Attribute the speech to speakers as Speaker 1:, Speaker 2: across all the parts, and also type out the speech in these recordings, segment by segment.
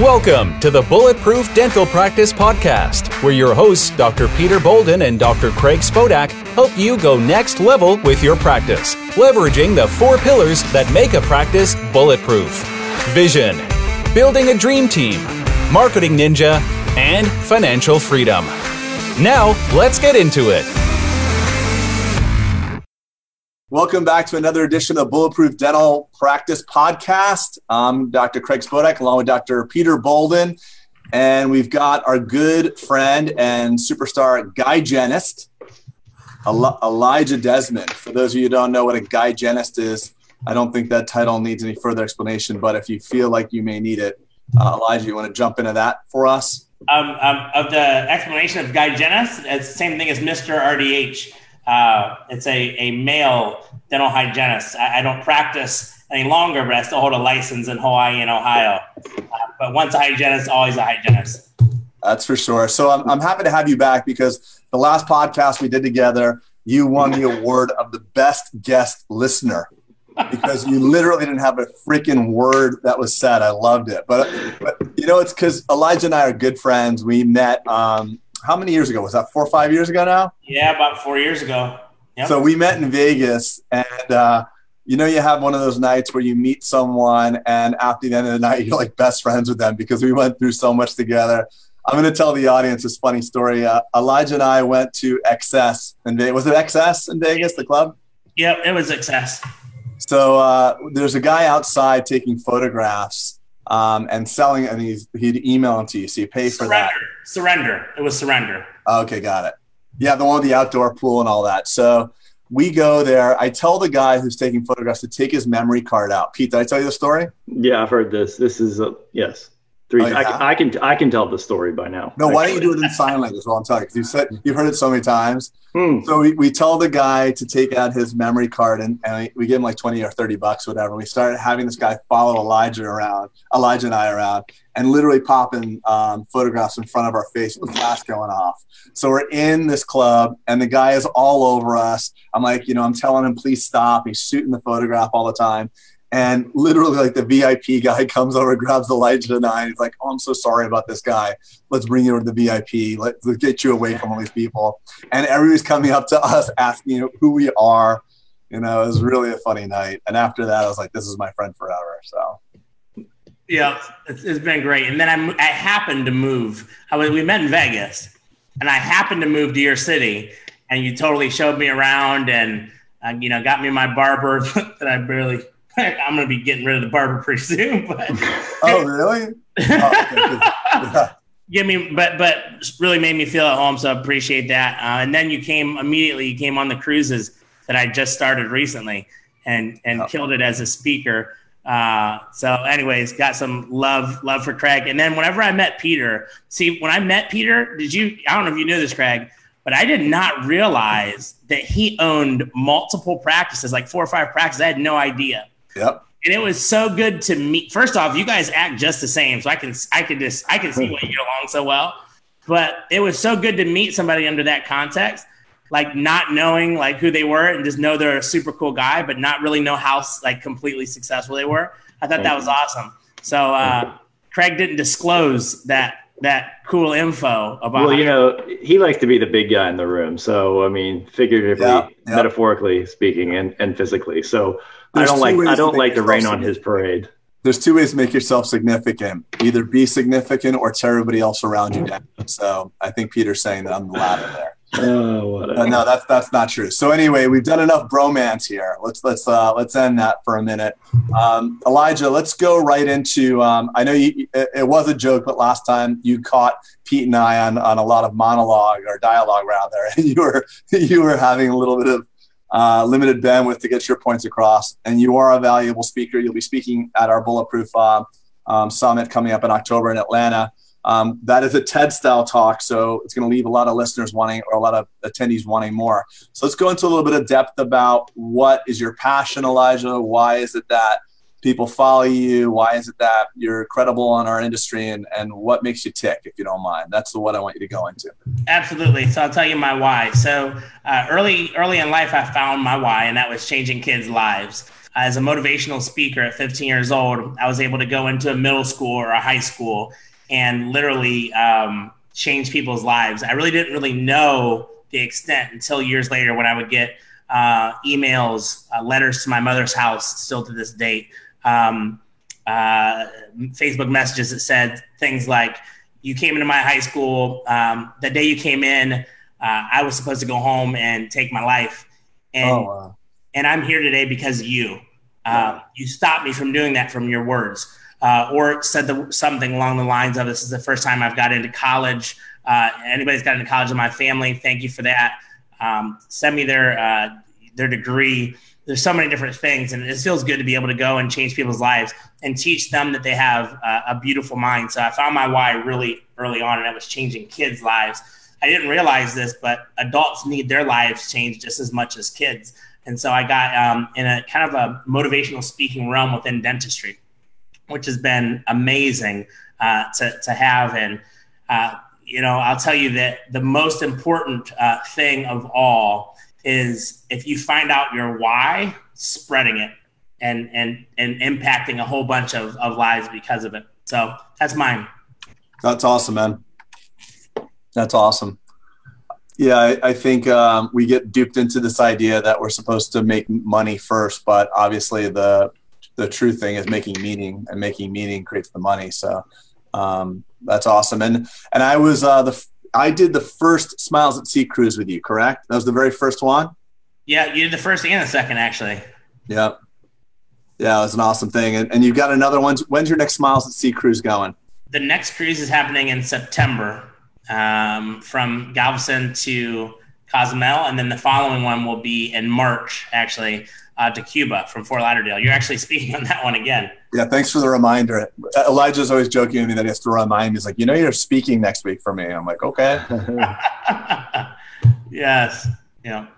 Speaker 1: Welcome to the Bulletproof Dental Practice Podcast, where your hosts, Dr. Peter Bolden and Dr. Craig Spodak, help you go next level with your practice, leveraging the four pillars that make a practice bulletproof vision, building a dream team, marketing ninja, and financial freedom. Now, let's get into it.
Speaker 2: Welcome back to another edition of Bulletproof Dental Practice Podcast. I'm Dr. Craig Spodak along with Dr. Peter Bolden. And we've got our good friend and superstar guy hygienist, Elijah Desmond. For those of you who don't know what a guy hygienist is, I don't think that title needs any further explanation, but if you feel like you may need it, uh, Elijah, you want to jump into that for us?
Speaker 3: Um, um, of the explanation of guy hygienist, it's the same thing as Mr. RDH. Uh, it's a, a male dental hygienist. I, I, don't practice any longer, but I still hold a license in Hawaii and Ohio. Uh, but once a hygienist, always a hygienist.
Speaker 2: That's for sure. So I'm, I'm happy to have you back because the last podcast we did together, you won the award of the best guest listener because you literally didn't have a freaking word that was said. I loved it. But, but you know, it's because Elijah and I are good friends. We met um, how many years ago was that? Four or five years ago now?
Speaker 3: Yeah, about four years ago.
Speaker 2: Yep. So we met in Vegas, and uh, you know, you have one of those nights where you meet someone, and after the end of the night, you're like best friends with them because we went through so much together. I'm going to tell the audience this funny story. Uh, Elijah and I went to XS in Vegas. Was it XS in Vegas, the club?
Speaker 3: Yep, it was XS.
Speaker 2: So uh, there's a guy outside taking photographs um, and selling, and he's, he'd email them to you. So you pay for
Speaker 3: surrender.
Speaker 2: that.
Speaker 3: Surrender. It was surrender.
Speaker 2: Okay, got it. Yeah, the one with the outdoor pool and all that. So we go there. I tell the guy who's taking photographs to take his memory card out. Pete, did I tell you the story?
Speaker 4: Yeah, I've heard this. This is a, yes. Three. Oh, yeah? I, I, can I can tell the story by now.
Speaker 2: No, actually. why don't you do it in sign language? Well, I'm telling you because you said you've heard it so many times. Hmm. So we, we tell the guy to take out his memory card and, and we give him like 20 or 30 bucks, whatever. We started having this guy follow Elijah around, Elijah and I around, and literally popping um, photographs in front of our face with the flash going off. So we're in this club and the guy is all over us. I'm like, you know, I'm telling him, please stop. He's shooting the photograph all the time. And literally, like the VIP guy comes over, grabs Elijah and I, and he's like, "Oh, I'm so sorry about this guy. Let's bring you over to the VIP. Let's, let's get you away from all these people." And everybody's coming up to us, asking you know, who we are. You know, it was really a funny night. And after that, I was like, "This is my friend forever." So.
Speaker 3: Yeah, it's, been great. And then I, I happened to move. I was, we met in Vegas, and I happened to move to your city, and you totally showed me around, and uh, you know, got me my barber that I barely I'm going to be getting rid of the barber pretty soon. But
Speaker 2: oh, really?
Speaker 3: Oh, Give me, but but really made me feel at home. So I appreciate that. Uh, and then you came immediately. You came on the cruises that I just started recently, and and oh. killed it as a speaker. Uh, so, anyways, got some love love for Craig. And then whenever I met Peter, see when I met Peter, did you? I don't know if you knew this, Craig, but I did not realize that he owned multiple practices, like four or five practices. I had no idea.
Speaker 2: Yep.
Speaker 3: And it was so good to meet. First off, you guys act just the same, so I can I can just I can see why you get along so well. But it was so good to meet somebody under that context, like not knowing like who they were and just know they're a super cool guy, but not really know how like completely successful they were. I thought that was awesome. So uh, Craig didn't disclose that that cool info about.
Speaker 4: Well, you know, he likes to be the big guy in the room. So I mean, figuratively, yeah, yeah. metaphorically speaking, and and physically. So I don't like I don't like to rain on his parade.
Speaker 2: There's two ways to make yourself significant: either be significant or tear everybody else around you down. So I think Peter's saying that I'm the latter there. Oh, no, that's that's not true. So anyway, we've done enough bromance here. Let's let's uh, let's end that for a minute. Um, Elijah, let's go right into. Um, I know you, it, it, was a joke, but last time you caught Pete and I on, on a lot of monologue or dialogue rather, and you were you were having a little bit of uh, limited bandwidth to get your points across. And you are a valuable speaker. You'll be speaking at our Bulletproof uh, um, Summit coming up in October in Atlanta. Um, that is a TED style talk, so it's going to leave a lot of listeners wanting, or a lot of attendees wanting more. So let's go into a little bit of depth about what is your passion, Elijah? Why is it that people follow you? Why is it that you're credible in our industry and, and what makes you tick, if you don't mind? That's the what I want you to go into.
Speaker 3: Absolutely. So I'll tell you my why. So uh, early, early in life, I found my why, and that was changing kids' lives. as a motivational speaker at 15 years old, I was able to go into a middle school or a high school and literally um, change people's lives. I really didn't really know the extent until years later when I would get uh, emails, uh, letters to my mother's house, still to this date, um, uh, Facebook messages that said things like, "You came into my high school. Um, the day you came in, uh, I was supposed to go home and take my life, and oh, wow. and I'm here today because of you. Uh, you stopped me from doing that from your words." Uh, or said the, something along the lines of, "This is the first time I've got into college. anybody's got into college in my family. Thank you for that." um, send me their uh, their degree. There's so many different things, and it feels good to be able to go and change people's lives and teach them that they have uh, a beautiful mind. So I found my why really early on, and it was changing kids' lives. I didn't realize this, but adults need their lives changed just as much as kids. And so I got um, in a kind of a motivational speaking realm within dentistry, which has been amazing uh, to, to have. And uh, you know, I'll tell you that the most important uh, thing of all is if you find out your why, spreading it and and and impacting a whole bunch of, of lives because of it. So that's mine.
Speaker 2: That's awesome, man. That's awesome. Yeah, I, I think um, we get duped into this idea that we're supposed to make money first, but obviously the the true thing is making meaning, and making meaning creates the money. So um, that's awesome. And and I was uh, the I did the first Smiles at Sea cruise with you, correct? That was the very first one.
Speaker 3: Yeah, you did the first and the second, actually.
Speaker 2: Yeah, yeah, it was an awesome thing. And, and you've got another one. When's your next Smiles at Sea cruise going?
Speaker 3: The next cruise is happening in September um, from Galveston to Cozumel, and then the following one will be in March, actually, uh, to Cuba from Fort Lauderdale. You're actually speaking on that one again.
Speaker 2: Yeah, thanks for the reminder. Elijah's always joking with me that he has to remind me. He's like, you know, you're speaking next week for me. I'm like, okay.
Speaker 3: yes. Yeah.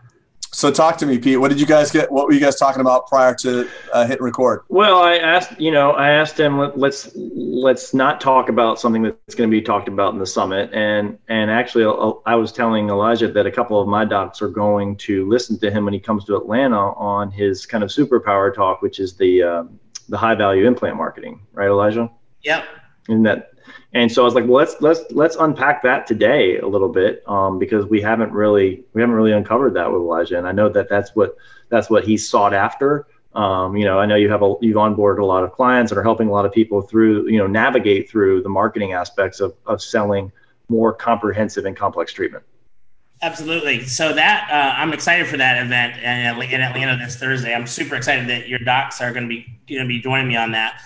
Speaker 2: So talk to me, Pete. What did you guys get? What were you guys talking about prior to uh, hitting record?
Speaker 4: Well, I asked, you know, I asked him, let's let's not talk about something that's going to be talked about in the summit. And and actually, I was telling Elijah that a couple of my docs are going to listen to him when he comes to Atlanta on his kind of superpower talk, which is the um, the high value implant marketing, right, Elijah?
Speaker 3: Yep.
Speaker 4: And that and so I was like, well, let's let's let's unpack that today a little bit um, because we haven't really we haven't really uncovered that with Elijah, and I know that that's what that's what he sought after. Um, you know, I know you have a you've onboarded a lot of clients and are helping a lot of people through you know navigate through the marketing aspects of of selling more comprehensive and complex treatment.
Speaker 3: Absolutely. So that uh, I'm excited for that event in Atlanta this Thursday. I'm super excited that your docs are going to be going to be joining me on that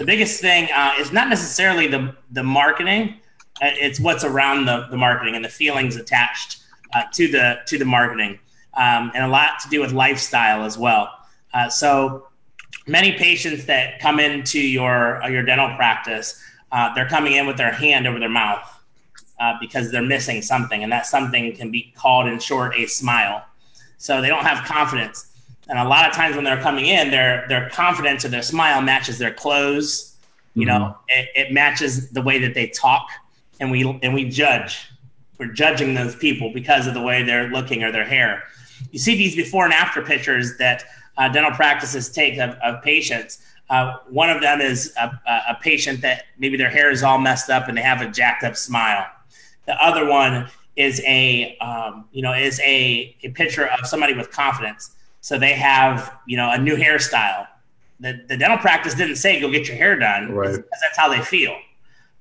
Speaker 3: the biggest thing uh, is not necessarily the the marketing. Uh, it's what's around the, the marketing and the feelings attached uh, to the to the marketing, um, and a lot to do with lifestyle as well. Uh, so many patients that come into your uh, your dental practice, they're coming in with their hand over their mouth because they're missing something, and that something can be called in short a smile. So they don't have confidence and a lot of times when they're coming in, their their confidence or their smile matches their clothes. You mm-hmm. know, it, it matches the way that they talk, and we and we judge. We're judging those people because of the way they're looking or their hair. You see these before and after pictures that uh, dental practices take of, of patients. Uh, one of them is a, a, patient that maybe their hair is all messed up and they have a jacked up smile. The other one is a um, you know is a, a picture of somebody with confidence so they have, you know, a new hairstyle. The, the dental practice didn't say go get your hair done right. because that's how they feel.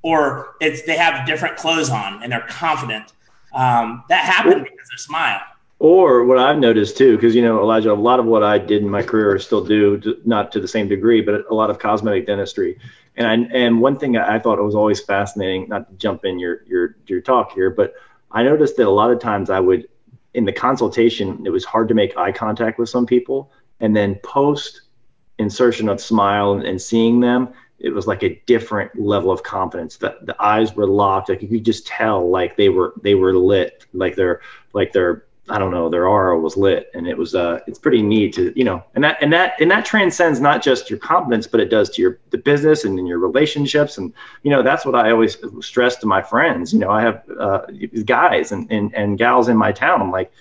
Speaker 3: Or it's they have different clothes on and they're confident. Um, that happened because they smile.
Speaker 4: Or what I've noticed too, because you know, Elijah, a lot of what I did in my career, or still do, not to the same degree, but a lot of cosmetic dentistry. And I, and one thing I thought was always fascinating, not to jump in your your your talk here, but I noticed that a lot of times I would in the consultation, it was hard to make eye contact with some people. And then post insertion of smile and, and seeing them, it was like a different level of confidence. The, the eyes were locked. Like you could just tell like they were they were lit. Like they're like they're I don't know, their aura was lit, and it was uh, it's pretty neat to you know, and that and that and that transcends not just your confidence, but it does to your the business and in your relationships, and you know that's what I always stress to my friends. You know, I have uh, guys and, and and gals in my town. I'm like,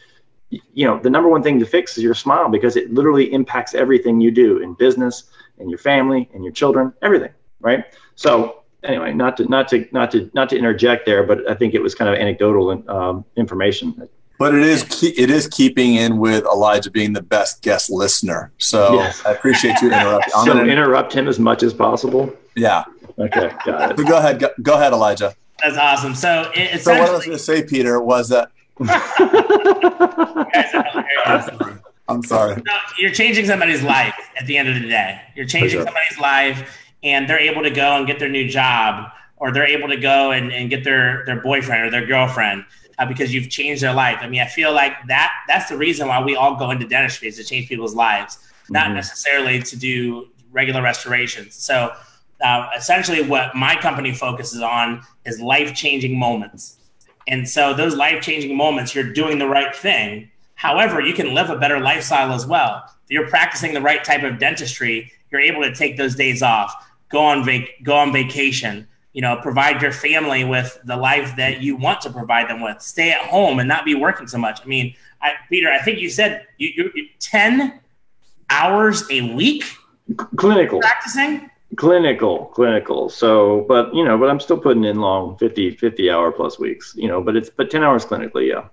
Speaker 4: you know, the number one thing to fix is your smile because it literally impacts everything you do in business and your family and your children, everything, right? So anyway, not to not to not to not to interject there, but I think it was kind of anecdotal um, information.
Speaker 2: But it is it is keeping in with Elijah being the best guest listener. So yes. I appreciate you interrupting.
Speaker 4: so gonna, interrupt him as much as possible.
Speaker 2: Yeah.
Speaker 4: Okay. Got it.
Speaker 2: So go ahead. Go, go ahead, Elijah.
Speaker 3: That's awesome. So,
Speaker 2: it, so what I was going to say, Peter, was that. I'm sorry. So
Speaker 3: you're changing somebody's life at the end of the day. You're changing sure. somebody's life, and they're able to go and get their new job, or they're able to go and, and get their their boyfriend or their girlfriend. Uh, because you've changed their life. I mean, I feel like that that's the reason why we all go into dentistry is to change people's lives, not mm-hmm. necessarily to do regular restorations. So uh, essentially what my company focuses on is life-changing moments and so those life-changing moments you're doing the right thing however you can live a better lifestyle as well if you're practicing the right type of dentistry you're able to take those days off go on vac- go on vacation you know provide your family with the life that you want to provide them with. Stay at home and not be working so much. I mean I, peter i think you said you, you, you 10 hours a week
Speaker 4: clinical.
Speaker 3: practicing?
Speaker 4: Clinical clinical. So but you know but i'm still putting in long 50 50 hour plus weeks you know but it's but 10 hours clinically yeah.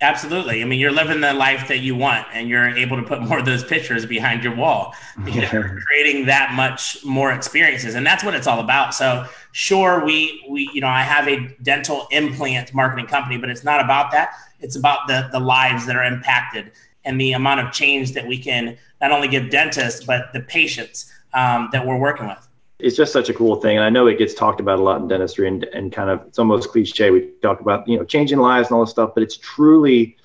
Speaker 3: Absolutely. I mean you're living the life that you want and you're able to put more of those pictures behind your wall. Because you're creating that much more experiences. And that's what it's all about. So sure we we you know i have a dental implant marketing company but it's not about that it's about the the lives that are impacted and the amount of change that we can not only give dentists but the patients um, that we're working with.
Speaker 4: It's just such a cool thing. And I know it gets talked about a lot in dentistry and, and kind of it's almost cliche. We talk about, you know, changing lives and all this stuff, but it's truly,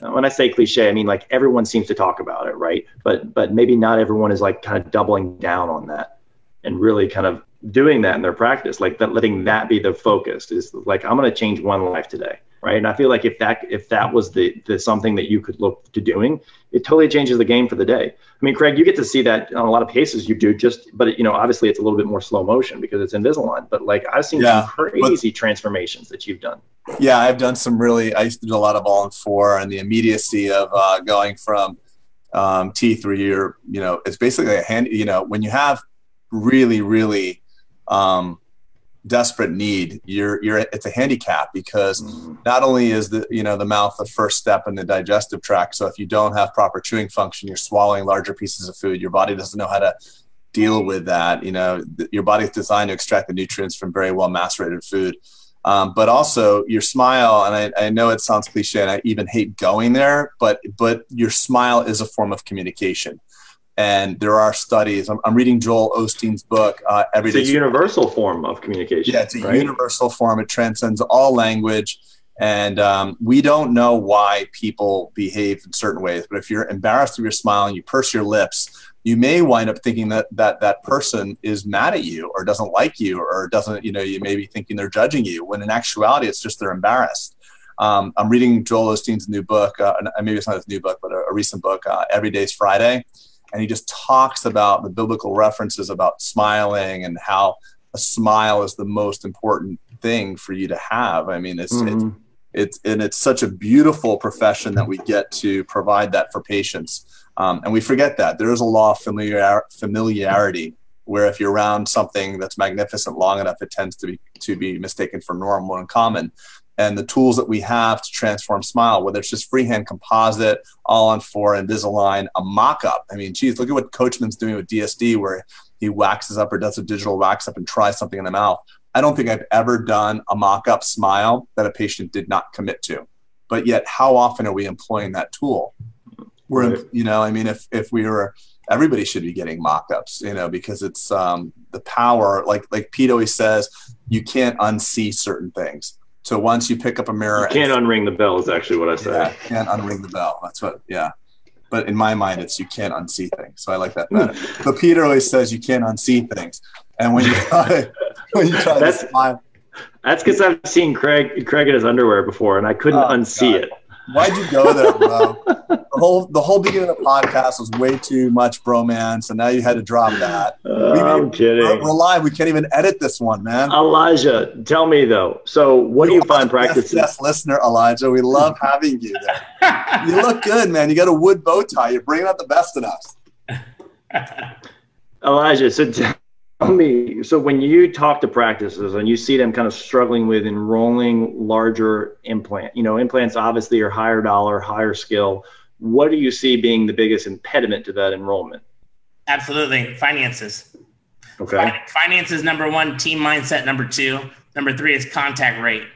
Speaker 4: when I say cliche, I mean like everyone seems to talk about it, right? But but maybe not everyone is like kind of doubling down on that and really kind of doing that in their practice, like that, letting that be the focus is like I'm going to change one life today right? And I feel like if that if that was the the something that you could look to doing, it totally changes the game for the day. I mean, Craig, you get to see that on a lot of cases you do just, but you know, obviously it's a little bit more slow motion because it's Invisalign. But like I've seen yeah, some crazy but, transformations that you've done.
Speaker 2: Yeah, I've done some really. I used to do a lot of all in four, and the immediacy of uh, going from um, teeth where you're, you know, it's basically a hand. You know, when you have really, really um, desperate need. You're you're it's a handicap because not only is the you know the mouth the first step in the digestive tract so if you don't have proper chewing function you're swallowing larger pieces of food. Your body doesn't know how to deal with that. You know your body's designed to extract the nutrients from very well macerated food. Um, but also your smile and I, I know it sounds cliche and i even hate going there but but your smile is a form of communication and there are studies. I'm, I'm reading Joel Osteen's book. Uh, every
Speaker 4: it's a universal form of communication.
Speaker 2: Yeah, it's a right? universal form. It transcends all language. And um, we don't know why people behave in certain ways. But if you're embarrassed of your smile and you purse your lips, you may wind up thinking that that that person is mad at you or doesn't like you or doesn't, you know, you may be thinking they're judging you. When in actuality, it's just they're embarrassed. Um, I'm reading Joel Osteen's new book. Uh, maybe it's not his new book, but a, a recent book, uh, Every Day's Friday and he just talks about the biblical references about smiling and how a smile is the most important thing for you to have. I mean, it's mm-hmm. it's it's and it's such a beautiful profession that we get to provide that for patients. Um, and we forget that there is a law of familiar, familiarity where if you're around something that's magnificent long enough, it tends to be to be mistaken for normal and common and the tools that we have to transform Smile, whether it's just freehand composite, all on four, Invisalign, a mock-up. I mean, geez, look at what Coachman's doing with DSD, where he waxes up or does a digital wax up and tries something in the mouth. I don't think I've ever done a mock-up smile that a patient did not commit to. But yet, how often are we employing that tool? We're, right. you know, I mean, if if we were, everybody should be getting mock-ups, you know, because it's um, the power. Like like Pete always says, you can't unsee certain things so once you pick up a mirror,
Speaker 4: you can't unring the bell. Is actually what I say.
Speaker 2: Yeah, can't unring the bell. That's what. Yeah. But in my mind, it's you can't unsee things. So I like that better. but Peter always says you can't unsee things, and when you try, when you try
Speaker 4: that's, to smile. That's because I've seen Craig Craig in his underwear before, and I couldn't oh, unsee God. it.
Speaker 2: Why'd you go there, bro? the whole the whole beginning of the podcast was way too much bromance, and now you had to drop that.
Speaker 4: Uh, we, I'm kidding. We're,
Speaker 2: we're, live. We can't even edit this one, man.
Speaker 4: Elijah, tell me though. So, what you do you find practices?
Speaker 2: Yes, listener, Elijah. We love having you there. you look good, man. You got a wood bow tie. You're bringing out the best in us.
Speaker 4: Elijah, so tell me. So, when you talk to practices and you see them kind of struggling with enrolling larger implant, you know, implants obviously are higher dollar, higher skill what do you see being the biggest impediment to that enrollment?
Speaker 3: Absolutely, finances.
Speaker 4: Okay.
Speaker 3: Finances number one, team mindset number two, number three is contact rate.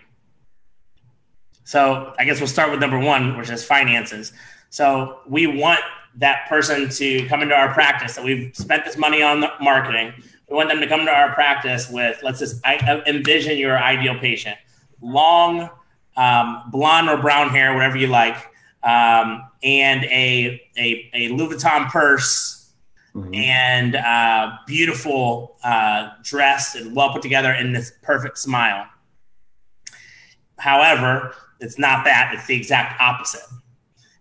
Speaker 3: So I guess we'll start with number one, which is finances. So we want that person to come into our practice that we've spent this money on marketing. We want them to come to our practice with, let's just envision your ideal patient, long, um, blonde or brown hair, whatever you like, um, and a, a, a Louis Vuitton purse mm-hmm. and uh, beautiful uh, dressed and well put together in this perfect smile. However, it's not that, it's the exact opposite.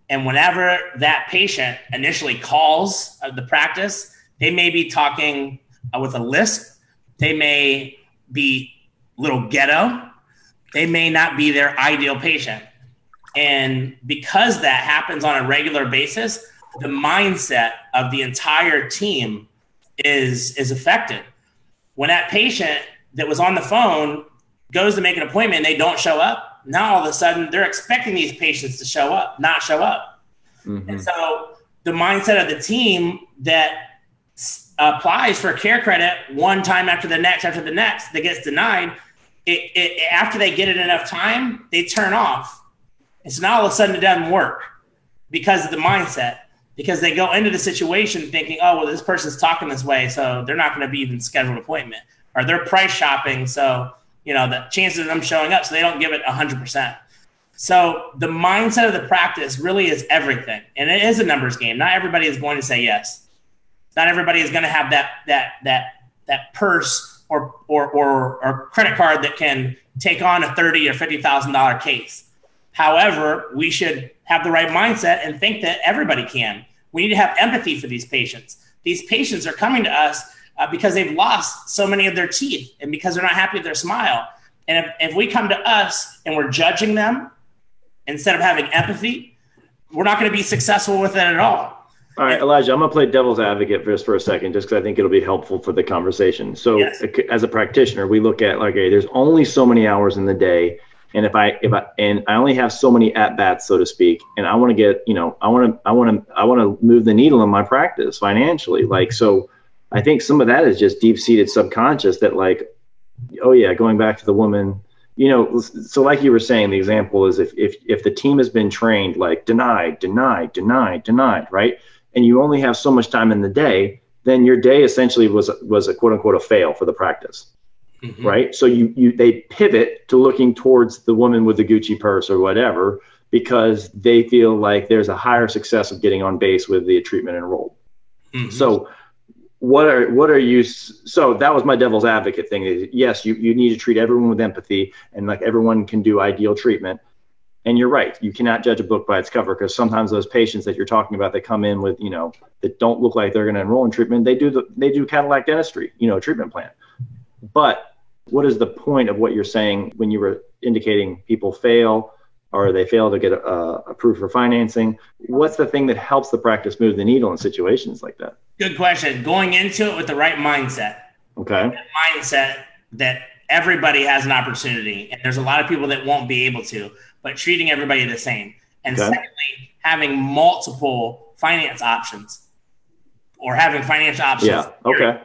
Speaker 3: And whenever that patient initially calls uh, the practice, they may be talking uh, with a lisp. They may be little ghetto. They may not be their ideal patient. And because that happens on a regular basis, the mindset of the entire team is is affected. When that patient that was on the phone goes to make an appointment, and they don't show up. Now all of a sudden they're expecting these patients to show up, not show up. Mm-hmm. And so the mindset of the team that applies for care credit one time after the next after the next that gets denied, it, it, after they get it enough time, they turn off and so now all of a sudden it doesn't work because of the mindset, because they go into the situation thinking, oh, well, this person's talking this way, so they're not going to be even scheduled appointment. Or they're price shopping, so you know the chances of them showing up, so they don't give it 100%. So the mindset of the practice really is everything, and it is a numbers game. Not everybody is going to say yes. Not everybody is going to have that that that that purse or or or, or credit card that can take on a thirty or fifty thousand dollar case. However, we should have the right mindset and think that everybody can. We need to have empathy for these patients. These patients are coming to us uh, because they've lost so many of their teeth and because they're not happy with their smile. And if, if we come to us and we're judging them instead of having empathy, we're not going to be successful with it at all.
Speaker 4: All right, Elijah, I'm going to play devil's advocate for just for a second, just because I think it'll be helpful for the conversation. So, yes. Uh, as a practitioner, we look at like, okay, there's only so many hours in the day and if I if I and I only have so many at bats, so to speak, and I want to get you know I want to I want to I want to move the needle in my practice financially. Like so, I think some of that is just deep seated subconscious that like, oh yeah, going back to the woman, you know. So like you were saying, the example is if if if the team has been trained like denied, denied, denied, denied, right, and you only have so much time in the day, then your day essentially was was a quote unquote a fail for the practice mm-hmm. right? So you you they pivot to looking towards the woman with the Gucci purse or whatever because they feel like there's a higher success of getting on base with the treatment enrolled. Mm-hmm. So what are what are you so that was my devil's advocate thing is yes you, you need to treat everyone with empathy and like everyone can do ideal treatment and you're right you cannot judge a book by its cover because sometimes those patients that you're talking about that come in with you know that don't look like they're going to enroll in treatment they do the they do cadillac dentistry you know treatment plan but what is the point of what you're saying when you were indicating people fail or they fail to get uh, approved for financing? What's the thing that helps the practice move the needle in situations like that?
Speaker 3: Good question. Going into it with the right mindset.
Speaker 4: Okay.
Speaker 3: mindset that everybody has an opportunity, and there's a lot of people that won't be able to, but treating everybody the same. And okay. secondly, having multiple finance options or having financial options.
Speaker 4: Yeah. Okay.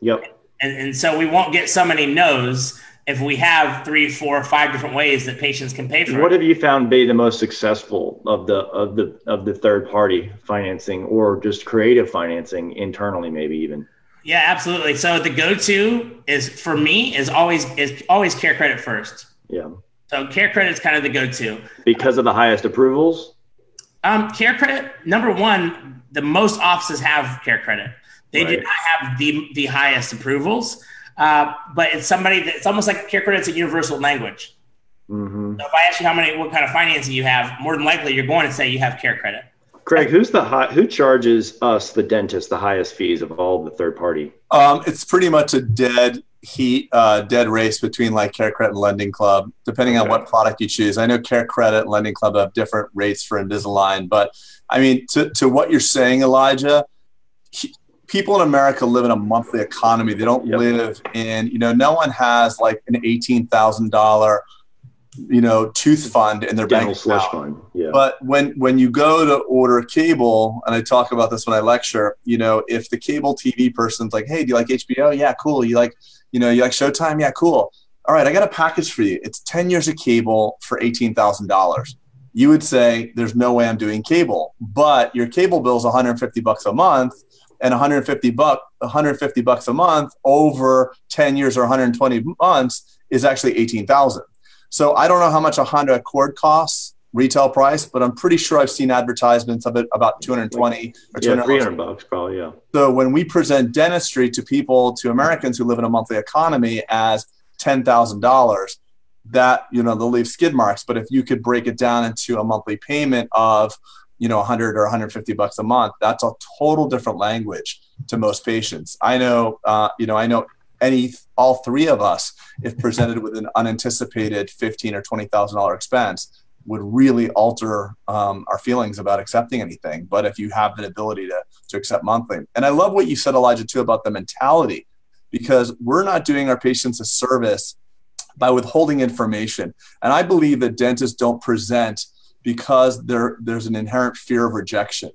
Speaker 4: Yep
Speaker 3: and, and so we won't get so many no's if we have three, four, five different ways that patients can pay for
Speaker 4: what it. have you found be the most successful of the of the of the third party financing or just creative financing internally, maybe even?
Speaker 3: Yeah, absolutely. So the go-to is for me is always is always care credit first.
Speaker 4: Yeah.
Speaker 3: So care credit is kind of the go-to
Speaker 4: because of the highest approvals.
Speaker 3: Um, care credit number one, the most offices have care credit. They right. did not have the the highest approvals, uh, but it's somebody that it's almost like care credit's a universal language. Mm-hmm. So if I ask you how many, what kind of financing you have, more than likely you're going to say you have care credit.
Speaker 4: Craig, who's the high, who charges us the dentist the highest fees of all the third party?
Speaker 2: Um, it's pretty much a dead heat, uh, dead race between like Care Credit and Lending Club, depending okay. on what product you choose. I know CareCredit and Lending Club have different rates for Invisalign, but I mean, to, to what you're saying, Elijah, he, people in America live in a monthly economy. They don't yep. live in, you know, no one has like an eighteen thousand dollar you know tooth fund in their Dental bank slush account. fund. Yeah. But when when you go to order cable, and I talk about this when I lecture, you know, if the cable TV person's like, "Hey, do you like HBO? Yeah, cool. You like, you know, you like Showtime? Yeah, cool. All right, I got a package for you. It's ten years of cable for eighteen thousand dollars." You would say, "There's no way I'm doing cable," but your cable bill is 150 bucks a month, and 150 buck 150 bucks a month over 10 years or 120 months is actually 18,000. So I don't know how much a Honda Accord costs retail price, but I'm pretty sure I've seen advertisements of it about 220 or 200
Speaker 4: yeah, 300 bucks probably, yeah.
Speaker 2: So when we present dentistry to people, to Americans who live in a monthly economy as $10,000, that, you know, they'll leave skid marks. But if you could break it down into a monthly payment of, you know, 100 or 150 bucks a month, that's a total different language to most patients. I know, uh, you know, I know any all three of us, if presented with an unanticipated fifteen or twenty thousand dollar expense, would really alter um, our feelings about accepting anything. But if you have the ability to to accept monthly, and I love what you said, Elijah, too, about the mentality, because we're not doing our patients a service by withholding information. And I believe that dentists don't present because there there's an inherent fear of rejection.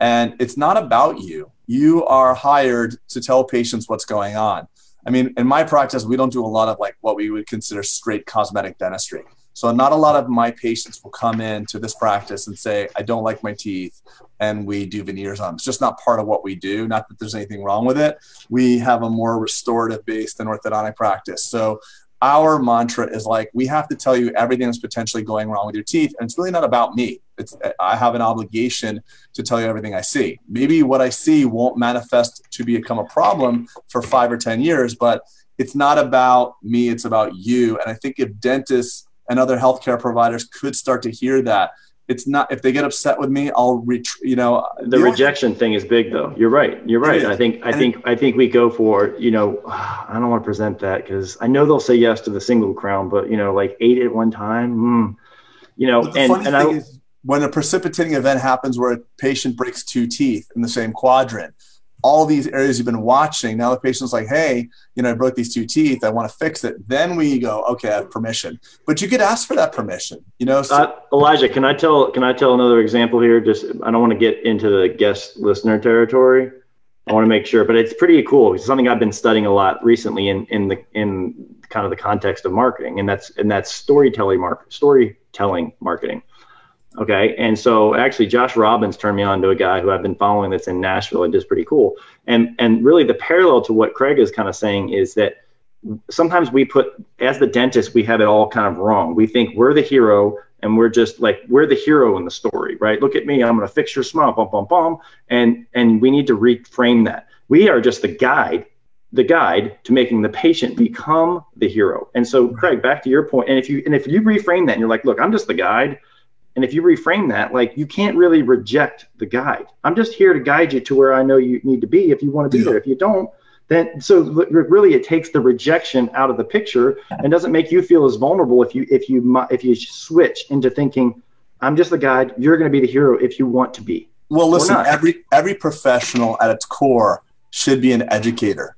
Speaker 2: And it's not about you. You are hired to tell patients what's going on. I mean, in my practice, we don't do a lot of like what we would consider straight cosmetic dentistry. So not a lot of my patients will come in to this practice and say, I don't like my teeth, and we do veneers on them. It's just not part of what we do. Not that there's anything wrong with it. We have a more restorative based and orthodontic practice. So our mantra is like we have to tell you everything that's potentially going wrong with your teeth and it's really not about me it's i have an obligation to tell you everything i see maybe what i see won't manifest to become a problem for five or ten years but it's not about me it's about you and i think if dentists and other healthcare providers could start to hear that. It's not if they get upset with me i'll ret- you know
Speaker 4: the rejection thing is big though. You're right. You're right. I think i and think i think we go for you know i don't want to present that because i know they'll say yes to the single crown but you know like eight at one time mm, you know and, and i is,
Speaker 2: when a precipitating event happens where a patient breaks two teeth in the same quadrant all these areas you've been watching. Now the patient's like, hey, you know, I broke these two teeth. I want to fix it. Then we go, okay, I have permission. But you could ask for that permission. You know,
Speaker 4: so- uh, Elijah, can I tell can I tell another example here? Just I don't want to get into the guest listener territory. I want to make sure, but it's pretty cool. It's something I've been studying a lot recently in in the in kind of the context of marketing, and that's and that's storytelling mark storytelling marketing. Okay. And so actually Josh Robbins turned me on to a guy who I've been following that's in Nashville and just pretty cool. And and really the parallel to what Craig is kind of saying is that sometimes we put as the dentist, we have it all kind of wrong. We think we're the hero and we're just like we're the hero in the story, right? Look at me, I'm gonna fix your smile, bum bum bum. And and we need to reframe that. We are just the guide the guide to making the patient become the hero. And so, Craig, back to your point, and if you and if you reframe that and you're like, look, I'm just the guide, and if you reframe that, like you can't really reject the guide. I'm just here to guide you to where I know you need to be if you want to be yeah. there. If you don't, then so really it takes the rejection out of the picture and doesn't make you feel as vulnerable if you if you if you switch into thinking I'm just the guide. You're going to be the hero if you want to be.
Speaker 2: Well, listen, every every professional at its core should be an educator.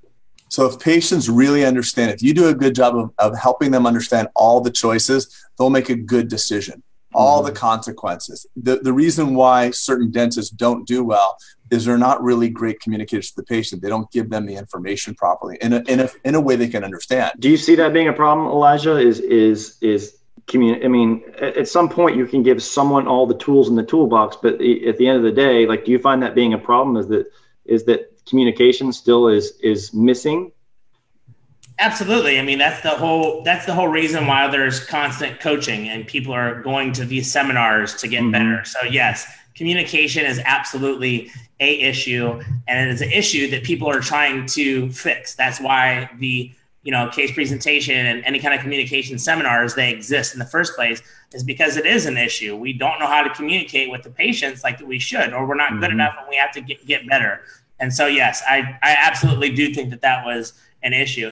Speaker 2: So if patients really understand, if you do a good job of, of helping them understand all the choices, they'll make a good decision all the mm-hmm. consequences. The, the reason why certain dentists don't do well is they're not really great communicators to the patient. They don't give them the information properly in a, in a, in a way they can understand.
Speaker 4: Do you see that being a problem, Elijah? Is, is, is community? I mean, at some point you can give someone all the tools in the toolbox, but at the end of the day, like, do you find that being a problem? Is that, is that communication still is, is missing
Speaker 3: Absolutely. I mean, that's the whole that's the whole reason why there's constant coaching and people are going to these seminars to get mm-hmm. better. So yes, communication is absolutely a issue and it is an issue that people are trying to fix. That's why the you know case presentation and any kind of communication seminars they exist in the first place is because it is an issue we don't know how to communicate with the patients like that we should or we're not mm-hmm. good enough and we have to get, get better and so yes I, I absolutely do think that that was an issue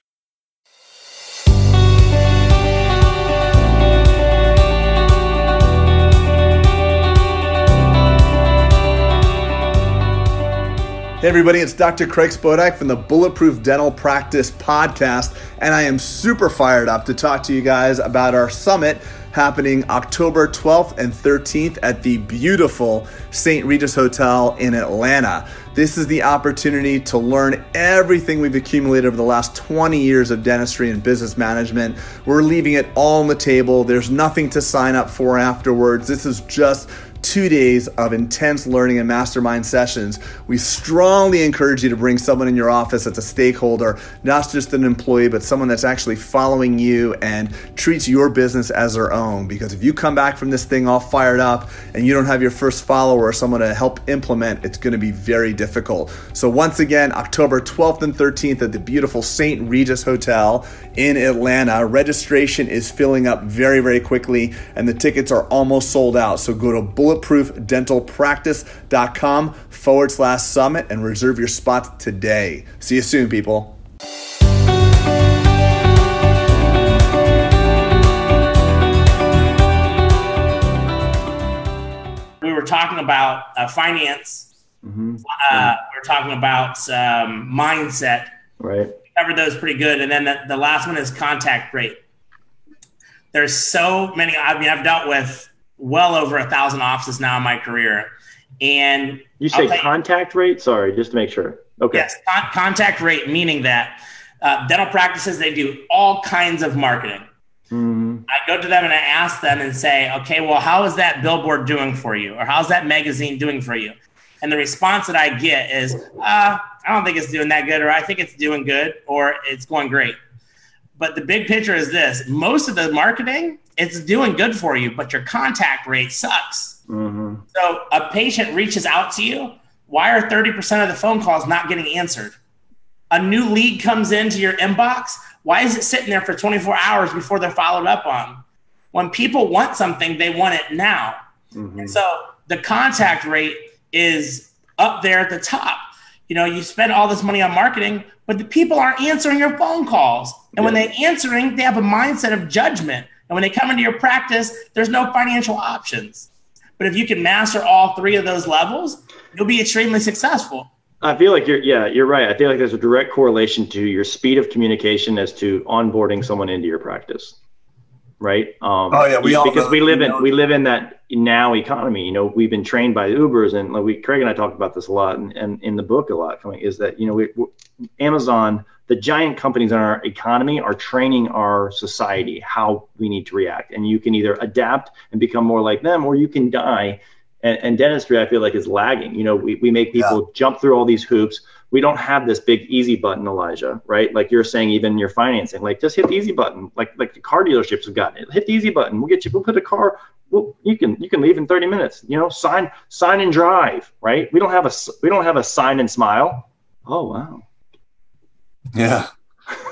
Speaker 2: Hey, everybody, it's Dr. Craig Spodak from the Bulletproof Dental Practice Podcast, and I am super fired up to talk to you guys about our summit happening October 12th and 13th at the beautiful St. Regis Hotel in Atlanta. This is the opportunity to learn everything we've accumulated over the last 20 years of dentistry and business management. We're leaving it all on the table. There's nothing to sign up for afterwards. This is just two days of intense learning and mastermind sessions. We strongly encourage you to bring someone in your office that's a stakeholder, not just an employee, but someone that's actually following you and treats your business as their own. Because if you come back from this thing all fired up and you don't have your first follower or someone to help implement, it's going to be very difficult. So, once again, October 12th and 13th at the beautiful St. Regis Hotel in Atlanta. Registration is filling up very, very quickly, and the tickets are almost sold out. So, go to bulletproofdentalpractice.com forward slash summit and reserve your spot today. See you soon, people.
Speaker 3: We were talking about uh, finance. Mm-hmm. Uh, we were talking about um, mindset.
Speaker 4: Right.
Speaker 3: We covered those pretty good. And then the, the last one is contact rate. There's so many. I mean, I've dealt with well over a thousand offices now in my career. And
Speaker 4: you say contact you, rate? Sorry, just to make sure. Okay.
Speaker 3: Yes, con- contact rate, meaning that uh, dental practices, they do all kinds of marketing. Mm-hmm. I go to them and I ask them and say, okay, well, how is that billboard doing for you? Or how's that magazine doing for you? And the response that I get is, uh, I don't think it's doing that good, or I think it's doing good, or it's going great. But the big picture is this most of the marketing it's doing good for you, but your contact rate sucks. Mm-hmm. So a patient reaches out to you. Why are 30% of the phone calls not getting answered? A new lead comes into your inbox. Why is it sitting there for 24 hours before they're followed up on? When people want something, they want it now. Mm-hmm. And so the contact rate is up there at the top. You know, you spend all this money on marketing, but the people aren't answering your phone calls. And yeah. when they're answering, they have a mindset of judgment. And when they come into your practice, there's no financial options. But if you can master all three of those levels, you'll be extremely successful.
Speaker 4: I feel like you're, yeah, you're right. I feel like there's a direct correlation to your speed of communication as to onboarding someone into your practice. Right.
Speaker 2: Um, oh yeah, we all
Speaker 4: because know, we live in know. we live in that now economy. You know, we've been trained by Ubers, and like we Craig and I talked about this a lot, and, and in the book a lot. Coming is that you know we, Amazon the giant companies in our economy are training our society how we need to react. And you can either adapt and become more like them, or you can die. And, and dentistry, I feel like, is lagging. You know, we, we make people yeah. jump through all these hoops. We don't have this big easy button, Elijah, right? Like you're saying, even your financing, like just hit the easy button. Like like the car dealerships have gotten it. Hit the easy button. We'll get you. We'll put a car. Well, you can you can leave in 30 minutes. You know, sign sign and drive, right? We don't have a we don't have a sign and smile. Oh wow
Speaker 2: yeah.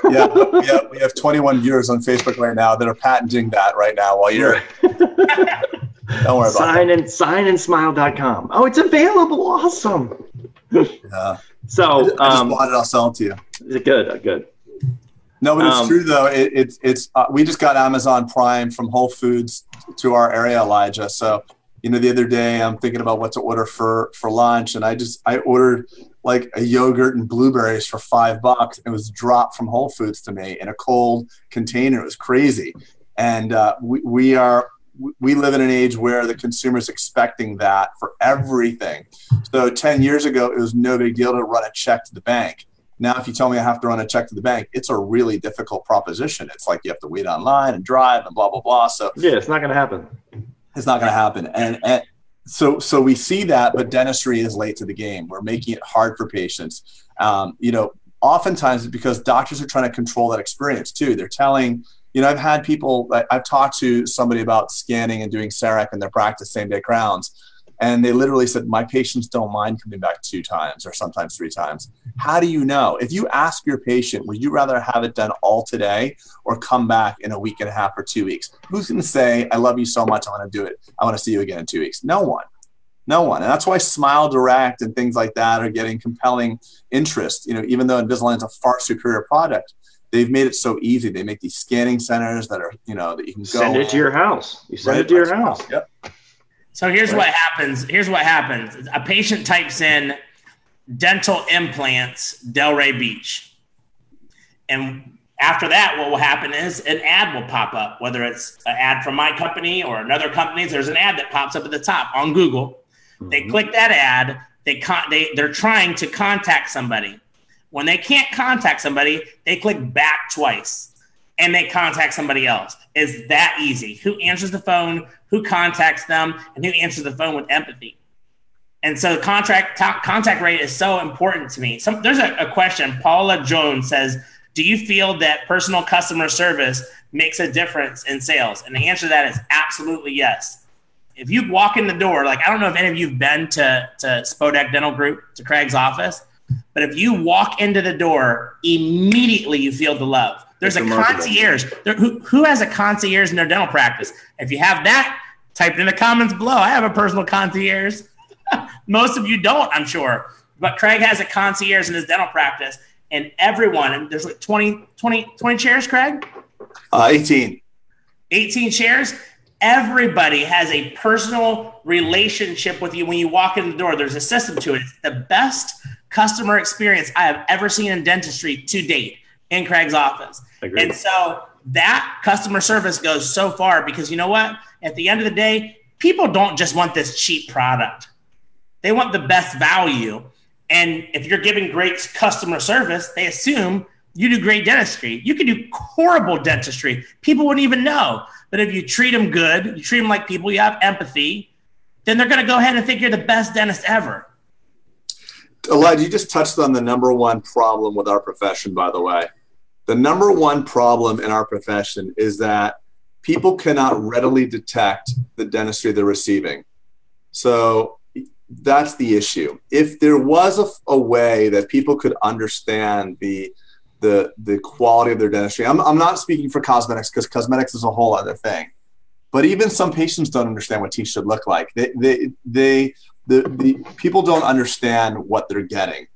Speaker 2: yeah, yeah, we have 21 viewers on Facebook right now that are patenting that right now while you're.
Speaker 4: Don't worry about it. sign that. and sign and smile.com. Oh, it's available. Awesome.
Speaker 2: Yeah.
Speaker 4: So
Speaker 2: I just, I just um, bought it. I'll sell it to you.
Speaker 4: Is it good? Uh, good.
Speaker 2: No, but it's um, true though. It, it's it's uh, we just got Amazon Prime from Whole Foods to our area, Elijah. So you know, the other day I'm thinking about what to order for for lunch, and I just I ordered like a yogurt and blueberries for five bucks. It was dropped from Whole Foods to me in a cold container. It was crazy. And uh, we, we are we live in an age where the consumer is expecting that for everything. So 10 years ago, it was no big deal to run a check to the bank. Now, if you tell me I have to run a check to the bank, it's a really difficult proposition. It's like you have to wait online and drive and blah, blah, blah. So,
Speaker 4: yeah, it's not going to happen.
Speaker 2: It's not going to happen. And, and so so we see that but dentistry is late to the game. We're making it hard for patients. Um, you know oftentimes it's because doctors are trying to control that experience too. They're telling you know i've had people i've talked to somebody about scanning and doing CEREC in their practice same day crowns And they literally said, My patients don't mind coming back two times or sometimes three times. How do you know? If you ask your patient, would you rather have it done all today or come back in a week and a half or two weeks? Who's going to say, I love you so much, I want to do it. I want to see you again in two weeks? No one. No one. And that's why Smile Direct and things like that are getting compelling interest. You know, even though Invisalign is a far superior product, they've made it so easy. They make these scanning centers that are, you know, that you can go
Speaker 4: send it to your house. You send right? it to your house.
Speaker 2: Yep.
Speaker 3: So here's what happens. Here's what happens. A patient types in dental implants, Delray Beach. And after that, what will happen is an ad will pop up, whether it's an ad from my company or another company's. There's an ad that pops up at the top on Google. Mm-hmm. They click that ad. They con- they they're trying to contact somebody. When they can't contact somebody, they click back twice and they contact somebody else. It's that easy. Who answers the phone, who contacts them, and who answers the phone with empathy. And so the contract t- contact rate is so important to me. So there's a, a question. Paula Jones says, "Do you feel that personal customer service makes a difference in sales?" And the answer to that is absolutely yes. If you walk in the door, like I don't know if any of you've been to to Spodak Dental Group to Craig's office, but if you walk into the door, immediately you feel the love. There's it's a concierge. There, who, who has a concierge in their dental practice? If you have that, type it in the comments below. I have a personal concierge. Most of you don't, I'm sure. But Craig has a concierge in his dental practice, and everyone, and there's like 20, 20, 20 chairs, Craig?
Speaker 2: Uh, 18.
Speaker 3: 18 chairs. Everybody has a personal relationship with you when you walk in the door. There's a system to it. It's the best customer experience I have ever seen in dentistry to date in Craig's office. Agreed. And so that customer service goes so far because you know what? At the end of the day, people don't just want this cheap product. They want the best value. And if you're giving great customer service, they assume you do great dentistry. You can do horrible dentistry. People wouldn't even know. But if you treat them good, you treat them like people, you have empathy, then they're going to go ahead and think you're the best dentist ever.
Speaker 2: Elijah, you just touched on the number one problem with our profession, by the way. The number one problem in our profession is that people cannot readily detect the dentistry they're receiving. So that's the issue. If there was a, a way that people could understand the the the quality of their dentistry, I'm, I'm not speaking for cosmetics because cosmetics is a whole other thing. But even some patients don't understand what teeth should look like. They they they the, the people don't understand what they're getting.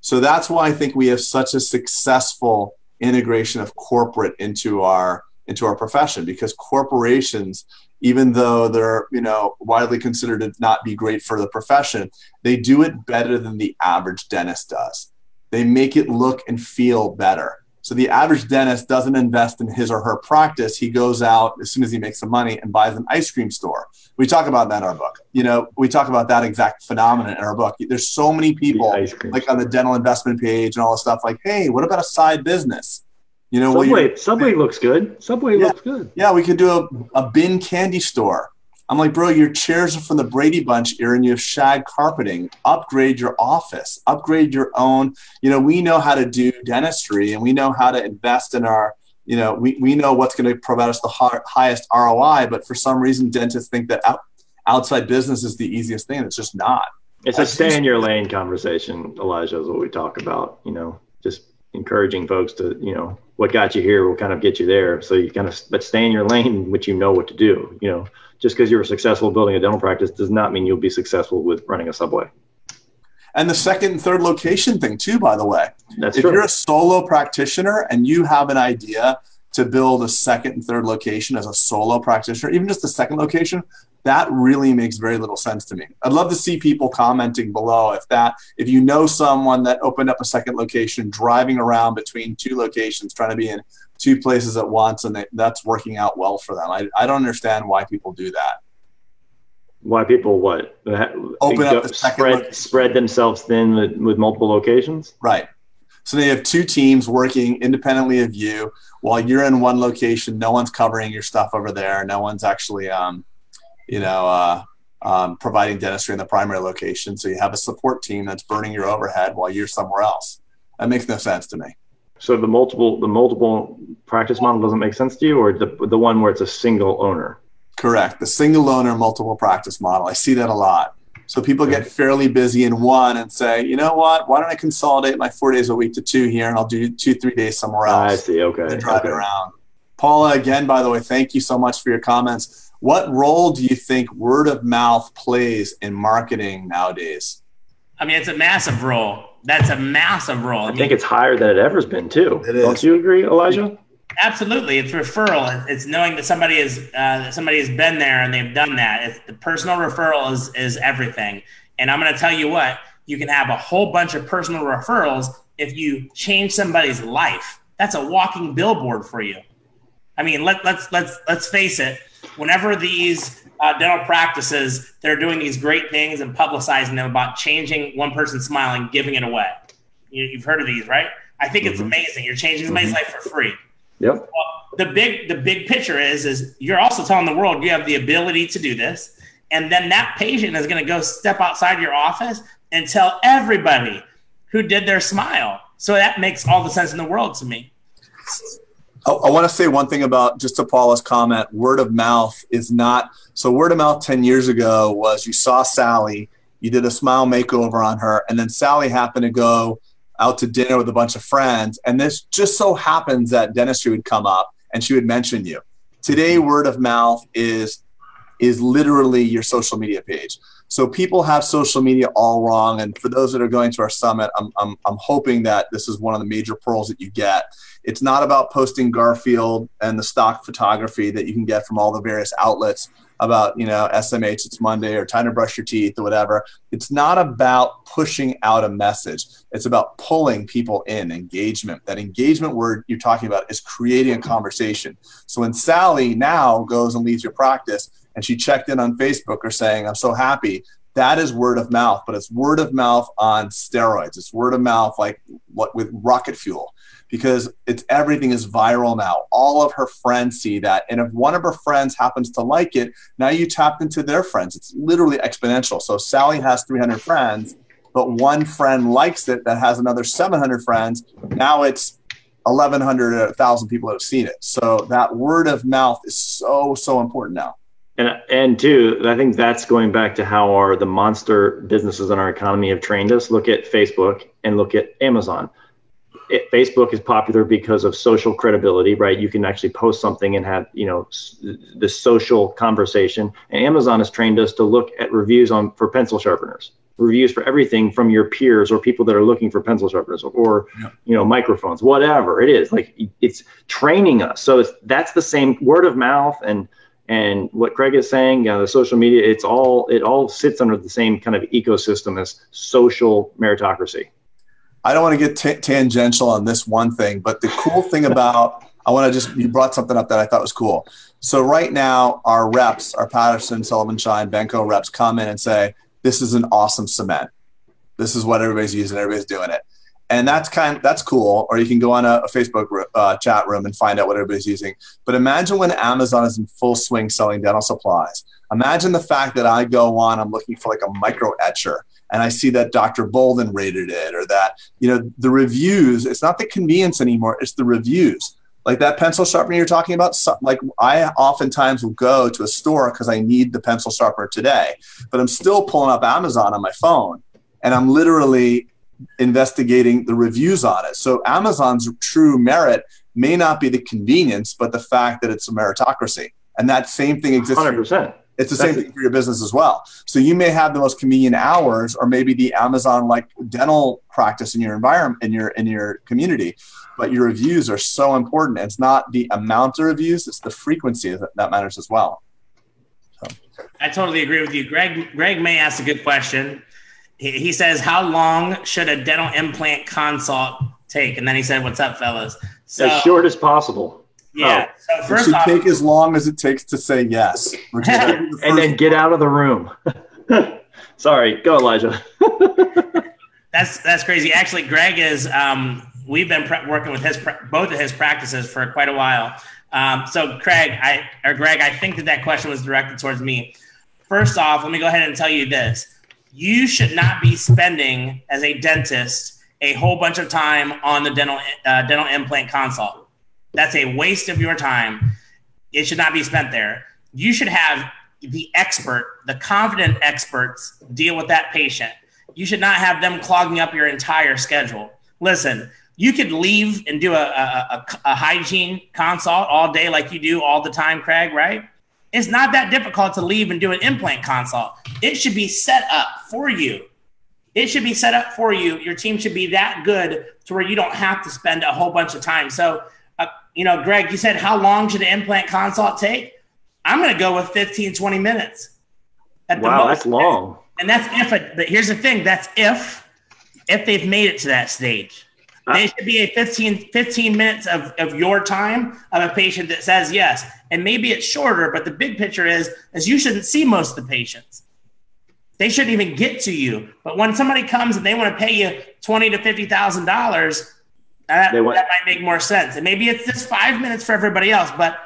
Speaker 2: So that's why I think we have such a successful integration of corporate into our into our profession because corporations even though they're you know widely considered to not be great for the profession they do it better than the average dentist does they make it look and feel better so the average dentist doesn't invest in his or her practice. He goes out as soon as he makes some money and buys an ice cream store. We talk about that in our book. You know, we talk about that exact phenomenon in our book. There's so many people like on the dental investment page and all this stuff like, hey, what about a side business?
Speaker 4: You know, Subway, Subway looks good. Subway yeah, looks good.
Speaker 2: Yeah, we could do a, a bin candy store. I'm like, bro, your chairs are from the Brady Bunch era and you have shag carpeting. Upgrade your office, upgrade your own. You know, we know how to do dentistry and we know how to invest in our, you know, we, we know what's going to provide us the highest ROI. But for some reason, dentists think that out, outside business is the easiest thing. It's just not.
Speaker 4: It's a stay in your lane conversation, Elijah, is what we talk about. You know, just encouraging folks to, you know, what got you here will kind of get you there. So you kind of, but stay in your lane, which you know what to do, you know just because you're successful building a dental practice does not mean you'll be successful with running a subway.
Speaker 2: And the second and third location thing too, by the way.
Speaker 4: That's
Speaker 2: if
Speaker 4: true.
Speaker 2: you're a solo practitioner and you have an idea to build a second and third location as a solo practitioner, even just the second location, that really makes very little sense to me. I'd love to see people commenting below if that if you know someone that opened up a second location, driving around between two locations, trying to be in two places at once, and they, that's working out well for them. I, I don't understand why people do that.
Speaker 4: Why people what
Speaker 2: open up the second
Speaker 4: spread spread themselves thin with, with multiple locations?
Speaker 2: Right. So they have two teams working independently of you while you're in one location. No one's covering your stuff over there. No one's actually, um, you know, uh, um, providing dentistry in the primary location. So you have a support team that's burning your overhead while you're somewhere else. That makes no sense to me.
Speaker 4: So the multiple the multiple practice model doesn't make sense to you, or the the one where it's a single owner?
Speaker 2: Correct. The single owner multiple practice model. I see that a lot. So people get fairly busy in one and say, you know what? Why don't I consolidate my four days a week to two here, and I'll do two, three days somewhere else.
Speaker 4: I see. Okay.
Speaker 2: And drive
Speaker 4: okay.
Speaker 2: it around. Paula, again, by the way, thank you so much for your comments. What role do you think word of mouth plays in marketing nowadays?
Speaker 3: I mean, it's a massive role. That's a massive role.
Speaker 4: I, I mean, think it's higher than it ever's been too.
Speaker 2: It
Speaker 4: Don't you agree, Elijah?
Speaker 3: Absolutely, it's referral. It's knowing that somebody is uh, somebody has been there and they've done that. It's, the personal referral is is everything. And I'm going to tell you what, you can have a whole bunch of personal referrals if you change somebody's life. That's a walking billboard for you. I mean, let, let's let's let's face it. Whenever these uh, dental practices, they're doing these great things and publicizing them about changing one person's smile and giving it away. You, have heard of these, right? I think mm-hmm. it's amazing. You're changing somebody's mm-hmm. life for free.
Speaker 4: Yep.
Speaker 3: Well, the big the big picture is is you're also telling the world you have the ability to do this, and then that patient is going to go step outside your office and tell everybody who did their smile. So that makes all the sense in the world to me.
Speaker 2: I, I want to say one thing about just to Paula's comment. Word of mouth is not so. Word of mouth ten years ago was you saw Sally, you did a smile makeover on her, and then Sally happened to go out to dinner with a bunch of friends, and this just so happens that dentistry would come up and she would mention you. Today, word of mouth is is literally your social media page. So people have social media all wrong. And for those that are going to our summit, I'm, I'm, I'm hoping that this is one of the major pearls that you get. It's not about posting Garfield and the stock photography that you can get from all the various outlets about, you know, SMH, it's Monday or time to brush your teeth or whatever. It's not about pushing out a message. It's about pulling people in, engagement. That engagement word you're talking about is creating a conversation. So when Sally now goes and leaves your practice and she checked in on Facebook or saying, I'm so happy, that is word of mouth, but it's word of mouth on steroids. It's word of mouth like what with rocket fuel because it's everything is viral now. All of her friends see that. And if one of her friends happens to like it, now you tapped into their friends. It's literally exponential. So Sally has 300 friends, but one friend likes it that has another 700 friends. Now it's 1,100 or 1,000 people have seen it. So that word of mouth is so, so important now.
Speaker 4: And and two, I think that's going back to how our the monster businesses in our economy have trained us. Look at Facebook and look at Amazon it, Facebook is popular because of social credibility, right? You can actually post something and have, you know, the social conversation. And Amazon has trained us to look at reviews on for pencil sharpeners, reviews for everything from your peers or people that are looking for pencil sharpeners or, or yeah. you know, microphones, whatever it is. Like it's training us. So it's, that's the same word of mouth and and what Craig is saying, you know, the social media, it's all it all sits under the same kind of ecosystem as social meritocracy.
Speaker 2: I don't want to get t- tangential on this one thing, but the cool thing about I want to just you brought something up that I thought was cool. So right now, our reps, our Patterson, Sullivan Schein, Benco reps come in and say, "This is an awesome cement. This is what everybody's using. Everybody's doing it." and that's kind that's cool or you can go on a, a facebook uh, chat room and find out what everybody's using but imagine when amazon is in full swing selling dental supplies imagine the fact that i go on i'm looking for like a micro etcher and I see that Dr. Bolden rated it or that, you know, the reviews, it's not the convenience anymore, it's the reviews. Like that pencil sharpener you're talking about, like I oftentimes will go to a store because I need the pencil sharpener today, but I'm still pulling up Amazon on my phone and I'm literally investigating the reviews on it. So Amazon's true merit may not be the convenience, but the fact that it's a meritocracy. And that same thing exists.
Speaker 4: 100%.
Speaker 2: It's the same thing for your business as well. So you may have the most convenient hours, or maybe the Amazon like dental practice in your environment in your in your community, but your reviews are so important. It's not the amount of reviews; it's the frequency that, that matters as well.
Speaker 3: So. I totally agree with you, Greg. Greg May asked a good question. He, he says, "How long should a dental implant consult take?" And then he said, "What's up, fellas?"
Speaker 4: So, as short as possible.
Speaker 3: Yeah.
Speaker 2: Oh. So first it should off, take as long as it takes to say yes,
Speaker 4: the and then get out of the room. Sorry, go Elijah.
Speaker 3: that's that's crazy. Actually, Greg is. Um, we've been pre- working with his both of his practices for quite a while. Um, so, Craig, I or Greg, I think that that question was directed towards me. First off, let me go ahead and tell you this: you should not be spending as a dentist a whole bunch of time on the dental uh, dental implant consult that's a waste of your time. It should not be spent there. You should have the expert, the confident experts deal with that patient. You should not have them clogging up your entire schedule. Listen, you could leave and do a, a, a, a hygiene consult all day like you do all the time, Craig, right? It's not that difficult to leave and do an implant consult. It should be set up for you. It should be set up for you. Your team should be that good to where you don't have to spend a whole bunch of time. So, uh, you know, Greg, you said how long should an implant consult take? I'm going to go with 15, 20 minutes.
Speaker 4: wow, that's long.
Speaker 3: And that's if, it, but here's the thing that's if, if they've made it to that stage. They should be a 15, 15 minutes of, of your time of a patient that says yes. And maybe it's shorter, but the big picture is, is you shouldn't see most of the patients. They shouldn't even get to you. But when somebody comes and they want to pay you twenty to fifty thousand dollars, that, that might make more sense. And maybe it's just five minutes for everybody else, but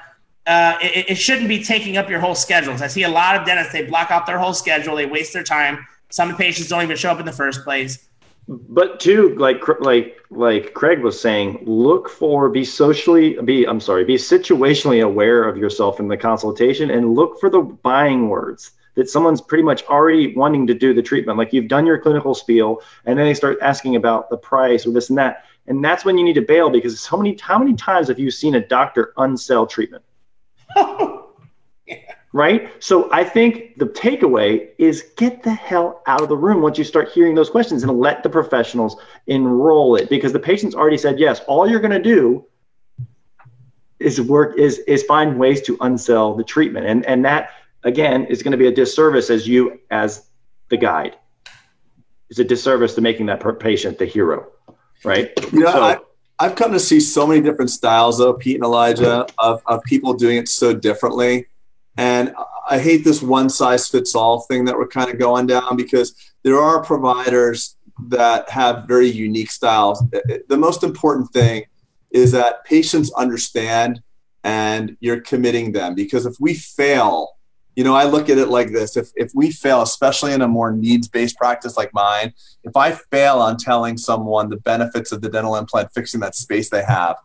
Speaker 3: uh, it, it, shouldn't be taking up your whole schedules. I see a lot of dentists, they block out their whole schedule, they waste their time. Some patients don't even show up in the first place
Speaker 4: but too like like like craig was saying look for be socially be i'm sorry be situationally aware of yourself in the consultation and look for the buying words that someone's pretty much already wanting to do the treatment like you've done your clinical spiel and then they start asking about the price or this and that and that's when you need to bail because how many how many times have you seen a doctor unsell treatment right? So I think the takeaway is get the hell out of the room once you start hearing those questions and let the professionals enroll it because the patient's already said yes. All you're going to do is work is is find ways to unsell the treatment, and and that again is going to be a disservice as you as the guide. It's a disservice to making that patient the hero, right?
Speaker 2: Yeah. so, I- I've come to see so many different styles, though, Pete and Elijah, of, of people doing it so differently and I hate this one size fits all thing that we're kind of going down because there are providers that have very unique styles. The most important thing is that patients understand and you're committing them because if we fail, you know, I look at it like this if, if we fail, especially in a more needs based practice like mine, if I fail on telling someone the benefits of the dental implant, fixing that space they have,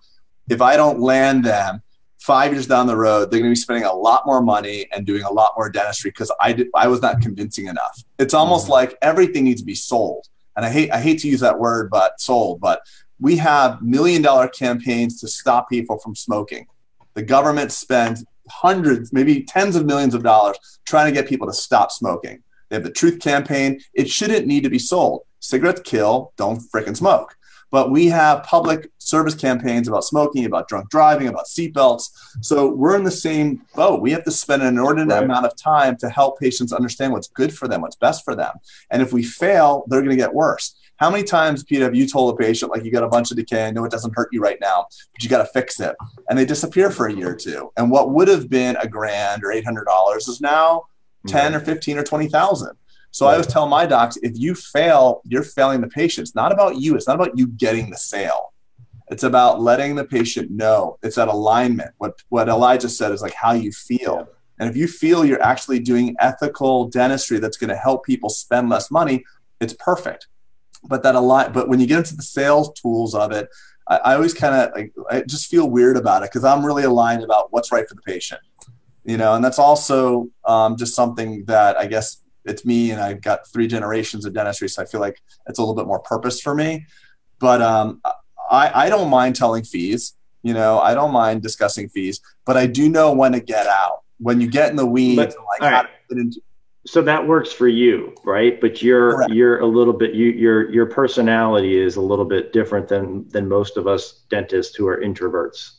Speaker 2: if I don't land them five years down the road, they're going to be spending a lot more money and doing a lot more dentistry because I did, I was not convincing enough. It's almost mm-hmm. like everything needs to be sold. And I hate I hate to use that word, but sold. But we have million dollar campaigns to stop people from smoking. The government spends hundreds, maybe tens of millions of dollars trying to get people to stop smoking. They have the truth campaign. It shouldn't need to be sold. Cigarettes kill, don't fricking smoke but we have public service campaigns about smoking, about drunk driving, about seatbelts. So we're in the same boat. We have to spend an inordinate right. amount of time to help patients understand what's good for them, what's best for them. And if we fail, they're going to get worse. How many times, Pete, have you told a patient, like, you got a bunch of decay, I know it doesn't hurt you right now, but you got to fix it? And they disappear for a year or two. And what would have been a grand or $800 is now 10 or 15 or 20,000. So I always tell my docs, if you fail, you're failing the patient. It's not about you. It's not about you getting the sale. It's about letting the patient know. It's that alignment. What what Elijah said is like how you feel. And if you feel you're actually doing ethical dentistry that's going to help people spend less money, it's perfect. But that a lot But when you get into the sales tools of it, I, I always kind of like I just feel weird about it because I'm really aligned about what's right for the patient. You know, and that's also um, just something that I guess it's me and I've got three generations of dentistry, so I feel like it's a little bit more purpose for me. But um, I, I don't mind telling fees. You know, I don't mind discussing fees, but I do know when to get out. When you get in the weeds, but, like how right. to get into.
Speaker 4: So that works for you, right? But you're Correct. you're a little bit you your your personality is a little bit different than than most of us dentists who are introverts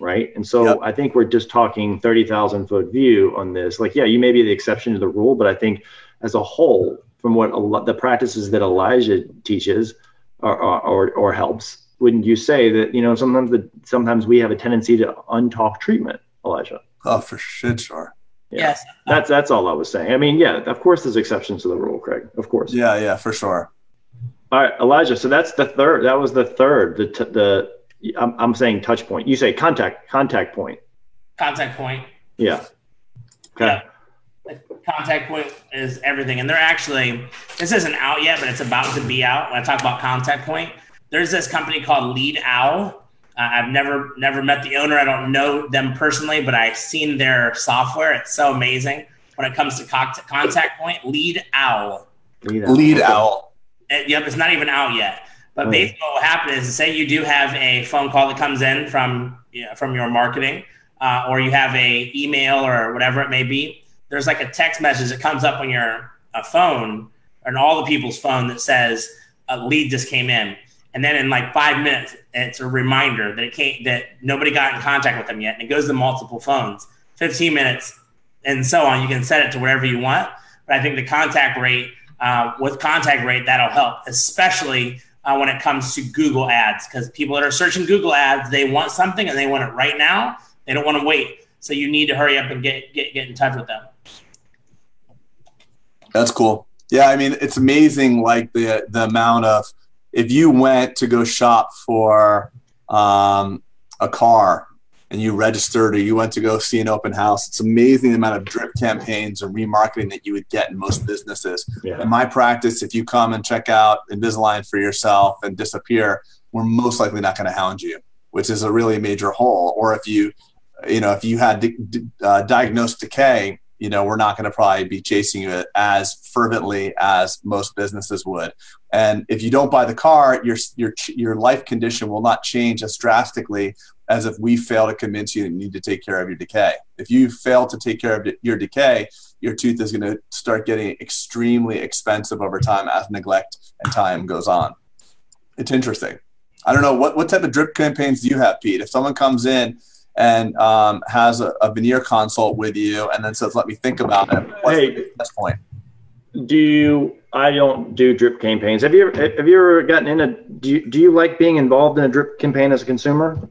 Speaker 4: right? And so yep. I think we're just talking 30,000 foot view on this. Like, yeah, you may be the exception to the rule, but I think as a whole, from what a, the practices that Elijah teaches or, or, or helps, wouldn't you say that, you know, sometimes the, sometimes we have a tendency to untalk treatment, Elijah?
Speaker 2: Oh, for shit, sure.
Speaker 3: Yeah. Yes.
Speaker 4: That's, that's all I was saying. I mean, yeah, of course there's exceptions to the rule, Craig, of course.
Speaker 2: Yeah, yeah, for sure.
Speaker 4: All right, Elijah. So that's the third. That was the third. The t- the I'm, I'm saying touch point. You say contact contact point.
Speaker 3: Contact point.
Speaker 4: Yeah. Okay.
Speaker 3: Yeah. Contact point is everything, and they're actually this isn't out yet, but it's about to be out. When I talk about contact point, there's this company called Lead Owl. Uh, I've never never met the owner. I don't know them personally, but I've seen their software. It's so amazing. when it comes to contact point, lead owl.
Speaker 2: Lead owl. Lead owl.
Speaker 3: And, yep, it's not even out yet. But basically, what will happen is, say you do have a phone call that comes in from you know, from your marketing, uh, or you have a email or whatever it may be. There's like a text message that comes up on your uh, phone and all the people's phone that says a lead just came in, and then in like five minutes, it's a reminder that it can't that nobody got in contact with them yet, and it goes to multiple phones. 15 minutes, and so on. You can set it to whatever you want, but I think the contact rate uh, with contact rate that'll help, especially uh, when it comes to Google ads because people that are searching Google ads, they want something and they want it right now. They don't want to wait. So you need to hurry up and get, get, get in touch with them.
Speaker 2: That's cool. Yeah. I mean, it's amazing. Like the, the amount of, if you went to go shop for um, a car and you registered or you went to go see an open house, it's amazing the amount of drip campaigns or remarketing that you would get in most businesses. Yeah. In my practice, if you come and check out Invisalign for yourself and disappear, we're most likely not going to hound you, which is a really major hole. Or if you, you know, if you had uh, diagnosed decay, you know, we're not going to probably be chasing you as fervently as most businesses would. And if you don't buy the car, your your your life condition will not change as drastically as if we fail to convince you that you need to take care of your decay. If you fail to take care of your decay, your tooth is going to start getting extremely expensive over time as neglect and time goes on. It's interesting. I don't know what what type of drip campaigns do you have, Pete? If someone comes in and um, has a, a, veneer consult with you and then says, "Let me think about it," what's hey, point?
Speaker 4: Do you? I don't do drip campaigns. Have you ever, have you ever gotten in a? Do you, do you like being involved in a drip campaign as a consumer?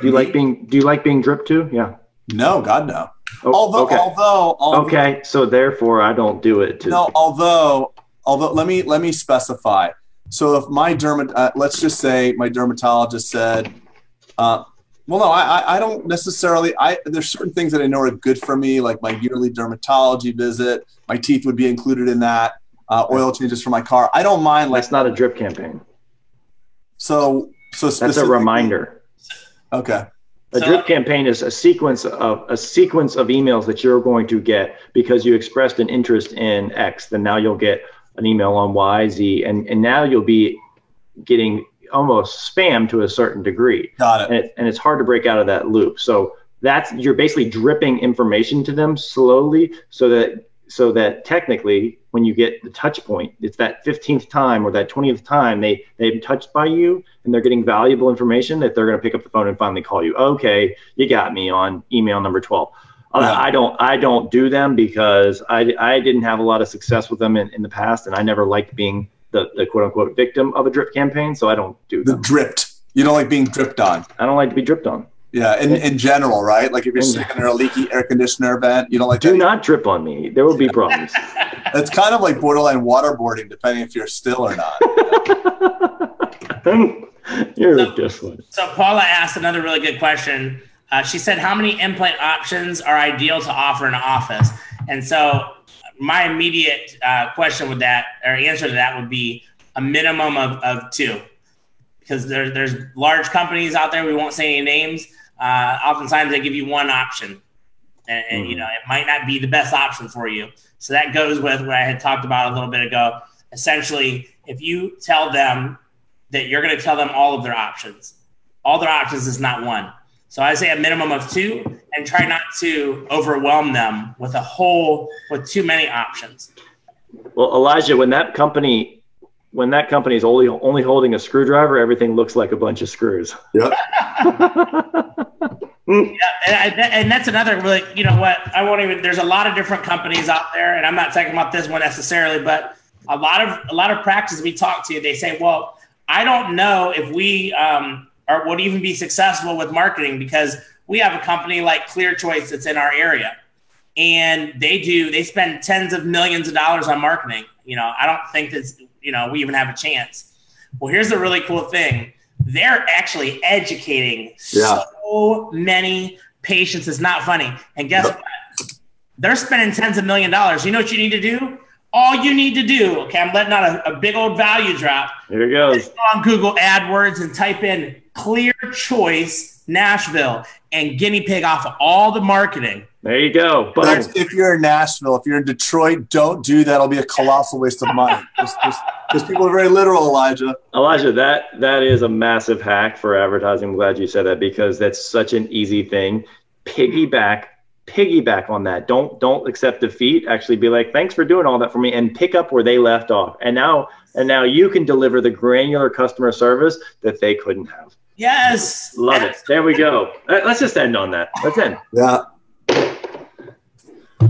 Speaker 4: Do you like being Do you like being dripped too? Yeah.
Speaker 2: No, God no. Oh, although, okay. although, although,
Speaker 4: okay, so therefore I don't do it.
Speaker 2: Too. No, although, although, let me let me specify. So if my dermat, uh, let's just say my dermatologist said, uh, well, no, I, I don't necessarily. I there's certain things that I know are good for me, like my yearly dermatology visit. My teeth would be included in that. Uh, oil changes for my car. I don't mind.
Speaker 4: Like, That's not a drip campaign.
Speaker 2: So, so
Speaker 4: that's a reminder.
Speaker 2: Okay.
Speaker 4: A so, drip campaign is a sequence of a sequence of emails that you're going to get because you expressed an interest in X. Then now you'll get an email on Y, Z, and and now you'll be getting almost spam to a certain degree.
Speaker 2: Got it.
Speaker 4: And,
Speaker 2: it.
Speaker 4: and it's hard to break out of that loop. So that's you're basically dripping information to them slowly, so that so that technically when you get the touch point it's that 15th time or that 20th time they they've touched by you and they're getting valuable information that they're going to pick up the phone and finally call you okay you got me on email number 12 uh, yeah. I don't I don't do them because I, I didn't have a lot of success with them in, in the past and I never liked being the, the quote unquote victim of a drip campaign so I don't do them.
Speaker 2: The dripped. You don't like being dripped on.
Speaker 4: I don't like to be dripped on.
Speaker 2: Yeah, in, in general, right? Like if you're sitting in a leaky air conditioner vent, you don't like.
Speaker 4: Do not drip on me. There will be problems.
Speaker 2: it's kind of like borderline waterboarding, depending if you're still or not.
Speaker 4: you're so, just one.
Speaker 3: So Paula asked another really good question. Uh, she said, "How many implant options are ideal to offer in an office?" And so my immediate uh, question with that or answer to that would be a minimum of, of two because there, there's large companies out there we won't say any names uh, oftentimes they give you one option, and, and mm-hmm. you know it might not be the best option for you. So that goes with what I had talked about a little bit ago. Essentially, if you tell them that you're going to tell them all of their options, all their options is not one. So I say a minimum of two, and try not to overwhelm them with a whole with too many options.
Speaker 4: Well, Elijah, when that company when that company is only only holding a screwdriver, everything looks like a bunch of screws.
Speaker 2: Yep.
Speaker 3: yeah, and, and, that's another really, you know what? I won't even. There's a lot of different companies out there, and I'm not talking about this one necessarily, but a lot of a lot of practices we talk to, they say, well, I don't know if we um, are would even be successful with marketing because we have a company like Clear Choice that's in our area, and they do they spend tens of millions of dollars on marketing. You know, I don't think that's you know we even have a chance. Well, here's the really cool thing: they're actually educating yeah. so many patients. It's not funny. And guess yep. what? They're spending tens of million dollars. You know what you need to do? All you need to do, okay, I'm letting out a, a big old value drop.
Speaker 4: Here it goes.
Speaker 3: Go on Google AdWords and type in Clear Choice Nashville and guinea pig off of all the marketing
Speaker 4: There you go.
Speaker 2: But if you're in Nashville, if you're in Detroit, don't do that. It'll be a colossal waste of money. Because people are very literal, Elijah.
Speaker 4: Elijah, that that is a massive hack for advertising. I'm glad you said that because that's such an easy thing. Piggyback, piggyback on that. Don't don't accept defeat. Actually, be like, thanks for doing all that for me, and pick up where they left off. And now and now you can deliver the granular customer service that they couldn't have.
Speaker 3: Yes.
Speaker 4: Love it. There we go. Let's just end on that. Let's end.
Speaker 2: Yeah.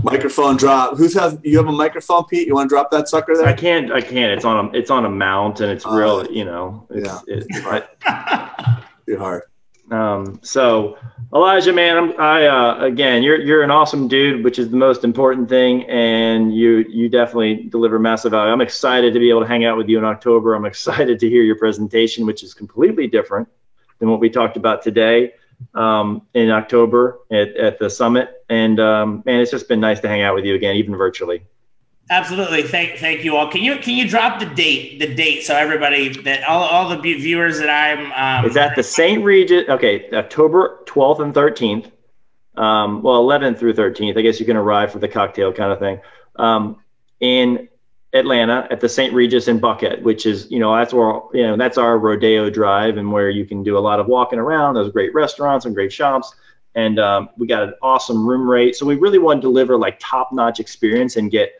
Speaker 2: Microphone drop. Who's have you have a microphone, Pete? You want to drop that sucker there?
Speaker 4: I can't. I can't. It's on a. It's on a mount, and it's uh, real. You know. It's,
Speaker 2: yeah. It's
Speaker 4: but,
Speaker 2: too hard.
Speaker 4: Um. So, Elijah, man, I'm. I uh, again, you're you're an awesome dude, which is the most important thing, and you you definitely deliver massive value. I'm excited to be able to hang out with you in October. I'm excited to hear your presentation, which is completely different than what we talked about today um, in October at, at the summit. And um, man, it's just been nice to hang out with you again, even virtually.
Speaker 3: Absolutely. Thank, thank you all. Can you, can you drop the date, the date. So everybody that all, all the viewers that I'm, um,
Speaker 4: is that the St. Regis. Okay. October 12th and 13th. Um, well, 11th through 13th, I guess you can arrive for the cocktail kind of thing. Um, in Atlanta at the St. Regis in Buckhead, which is, you know, that's where, you know, that's our rodeo drive and where you can do a lot of walking around. There's great restaurants and great shops. And um, we got an awesome room rate. So we really want to deliver like top notch experience and get,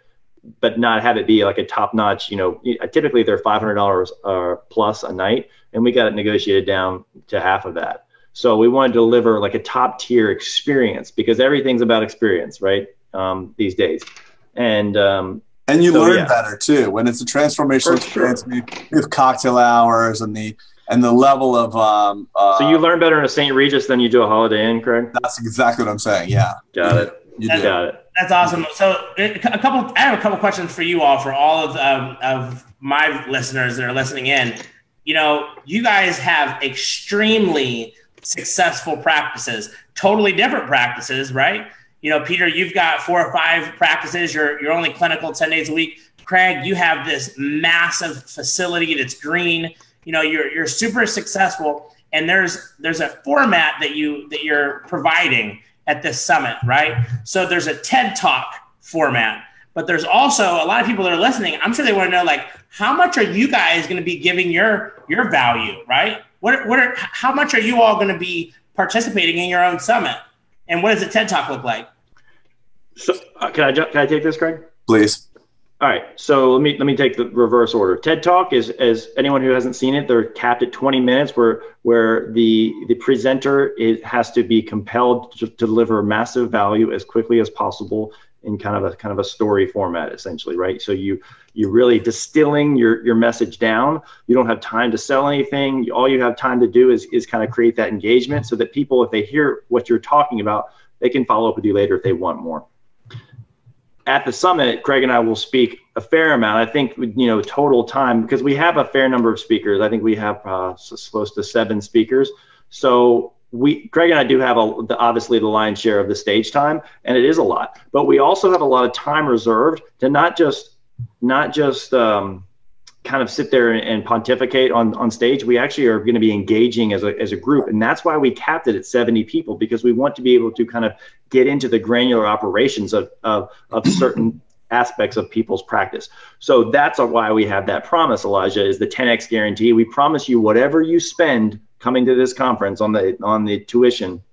Speaker 4: but not have it be like a top notch, you know, typically they're $500 uh, plus a night. And we got it negotiated down to half of that. So we want to deliver like a top tier experience because everything's about experience, right? Um, these days. And, um,
Speaker 2: and you so, learn yeah. better too when it's a transformational experience sure. with cocktail hours and the and the level of um
Speaker 4: uh, so you learn better in a st regis than you do a holiday inn craig
Speaker 2: that's exactly what i'm saying yeah
Speaker 4: got it
Speaker 3: you got it that's awesome so a couple i have a couple questions for you all for all of um, of my listeners that are listening in you know you guys have extremely successful practices totally different practices right you know, Peter, you've got four or five practices. You're you're only clinical ten days a week. Craig, you have this massive facility that's green. You know, you're you're super successful, and there's there's a format that you that you're providing at this summit, right? So there's a TED Talk format, but there's also a lot of people that are listening. I'm sure they want to know like how much are you guys going to be giving your your value, right? What what are how much are you all going to be participating in your own summit? And what does a TED Talk look like?
Speaker 4: So uh, can I can I take this, Greg?
Speaker 2: Please.
Speaker 4: All right. So let me let me take the reverse order. TED Talk is as anyone who hasn't seen it, they're capped at 20 minutes, where where the the presenter is, has to be compelled to, deliver massive value as quickly as possible in kind of a kind of a story format, essentially, right? So you you're really distilling your your message down. You don't have time to sell anything. All you have time to do is is kind of create that engagement so that people, if they hear what you're talking about, they can follow up with you later if they want more at the summit, Craig and I will speak a fair amount. I think you know total time because we have a fair number of speakers. I think we have uh, close to seven speakers. So we, Craig and I do have a, the, obviously the lion's share of the stage time, and it is a lot. But we also have a lot of time reserved to not just not just um, kind of sit there and, pontificate on, on stage. We actually are going to be engaging as a, as a group. And that's why we capped it at 70 people, because we want to be able to kind of get into the granular operations of, of, of certain aspects of people's practice. So that's why we have that promise, Elijah, is the 10x guarantee. We promise you whatever you spend coming to this conference on the on the tuition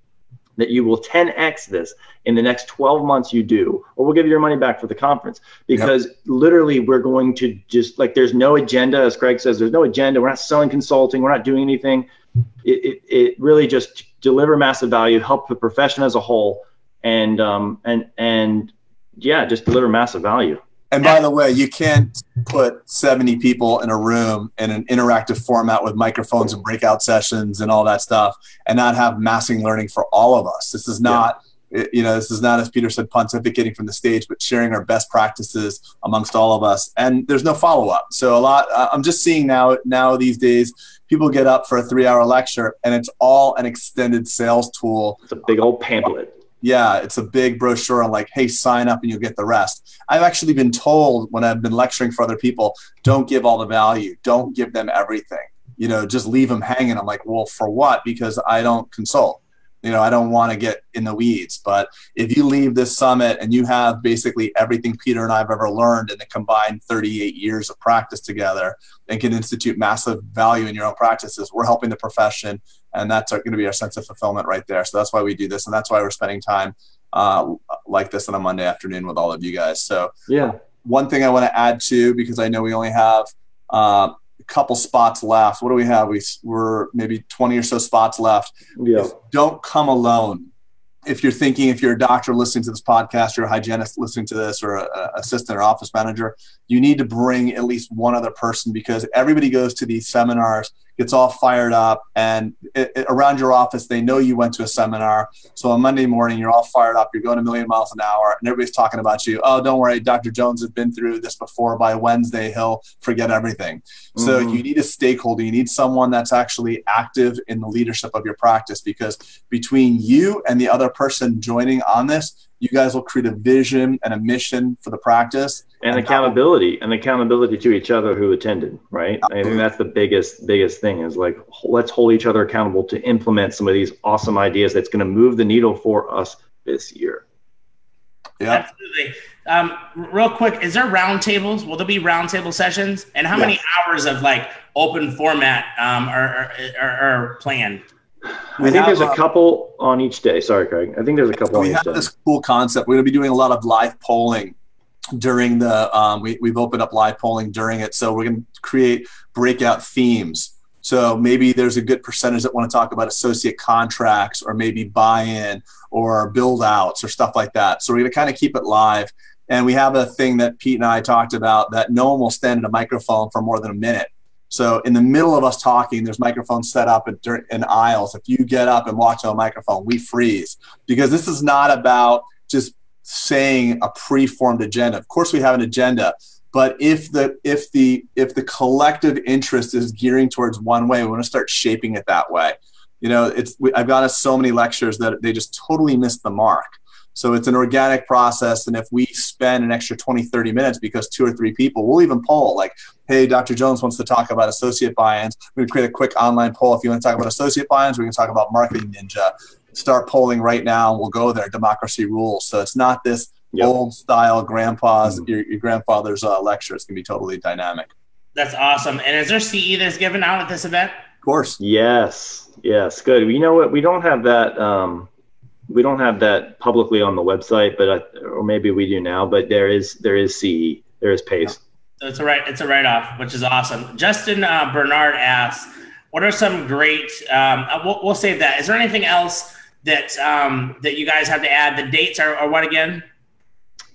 Speaker 4: that you will 10x this in the next 12 months you do or we'll give you your money back for the conference because yep. literally we're going to just like there's no agenda as craig says there's no agenda we're not selling consulting we're not doing anything it, it, it really just deliver massive value help the profession as a whole and um and and yeah just deliver massive value
Speaker 2: and by the way, you can't put 70 people in a room in an interactive format with microphones and breakout sessions and all that stuff and not have massing learning for all of us. This is not, yeah. you know, this is not, as Peter said, pontificating from the stage, but sharing our best practices amongst all of us. And there's no follow up. So a lot, I'm just seeing now, now these days, people get up for a three hour lecture and it's all an extended sales tool.
Speaker 4: It's a big old pamphlet
Speaker 2: yeah, it's a big brochure on like, hey, sign up and you'll get the rest. I've actually been told when I've been lecturing for other people, don't give all the value, don't give them everything. You know, just leave them hanging. I'm like, well, for what? Because I don't consult. You know, I don't want to get in the weeds, but if you leave this summit and you have basically everything Peter and I have ever learned in the combined 38 years of practice together and can institute massive value in your own practices, we're helping the profession. And that's going to be our sense of fulfillment right there. So that's why we do this. And that's why we're spending time uh, like this on a Monday afternoon with all of you guys. So,
Speaker 4: yeah.
Speaker 2: One thing I want to add to, because I know we only have uh, couple spots left. What do we have? We, we're maybe 20 or so spots left.
Speaker 4: Yeah.
Speaker 2: Don't come alone. If you're thinking, if you're a doctor listening to this podcast, or a hygienist listening to this, or an assistant or office manager, you need to bring at least one other person because everybody goes to these seminars gets all fired up and it, it, around your office they know you went to a seminar. So on monday morning you're all fired up you're going a million miles an hour and everybody's talking about you. Oh don't worry dr jones has been through this before. By wednesday he'll forget everything. Mm-hmm. so you need a stakeholder. You need someone that's actually active in the leadership of your practice because between you and the other person joining on this you guys will create a vision and a mission for the practice.
Speaker 4: And, and accountability will, and accountability to each other who attended right? Absolutely. i think that's the biggest biggest thing is like let's hold each other accountable to implement some of these awesome ideas that's going to move the needle for us this year.
Speaker 2: Yeah. Absolutely.
Speaker 3: Um, real quick is there roundtables? Will there be roundtable sessions? And how yes. many hours of like open format um, are, are, are planned?
Speaker 4: we I think have, there's a couple on each day. Sorry, Craig. I think there's a couple. On each day.
Speaker 2: We
Speaker 4: have
Speaker 2: this cool concept. We're going to be doing a lot of live polling during the. Um, we, we've opened up live polling during it, so we're going to create breakout themes. So maybe there's a good percentage that want to talk about associate contracts or maybe buy-in or build outs or stuff like that. So we're going to kind of keep it live. And we have a thing that Pete and I talked about that no one will stand in a microphone for more than a minute. So in the middle of us talking, there's microphones set up in, aisles. If you get up and walk to a microphone, we freeze because this is not about just saying a preformed agenda. Of course, we have an agenda, but if the if the if the collective interest is gearing towards one way, we want to start shaping it that way. You know, it's I've gone to so many lectures that they just totally missed the mark. So it's an organic process. And if we spend an extra 20, 30 minutes because two or three people, we'll even poll like, hey, Dr. Jones wants to talk about associate buy-ins. We would create a quick online poll. If you want to talk about associate buy-ins, we can talk about marketing ninja. Start polling right now and we'll go there. Democracy rules. So it's not this yep. old style grandpa's, mm-hmm. your, your, grandfather's uh, lecture. It's going to be totally dynamic.
Speaker 3: That's awesome. And is there CE that's given out at this event?
Speaker 2: Of course.
Speaker 4: Yes. Yes. Good. You know what? We don't have that. Um, we don't have that publicly on the website, but I, or maybe we do now. But there is there is CE, there is PACE.
Speaker 3: So it's a right it's a write off, which is awesome. Justin uh, Bernard asks, "What are some great?" Um, uh, we'll, we'll, save that. Is there anything else that um, that you guys have to add? The dates are, are what again?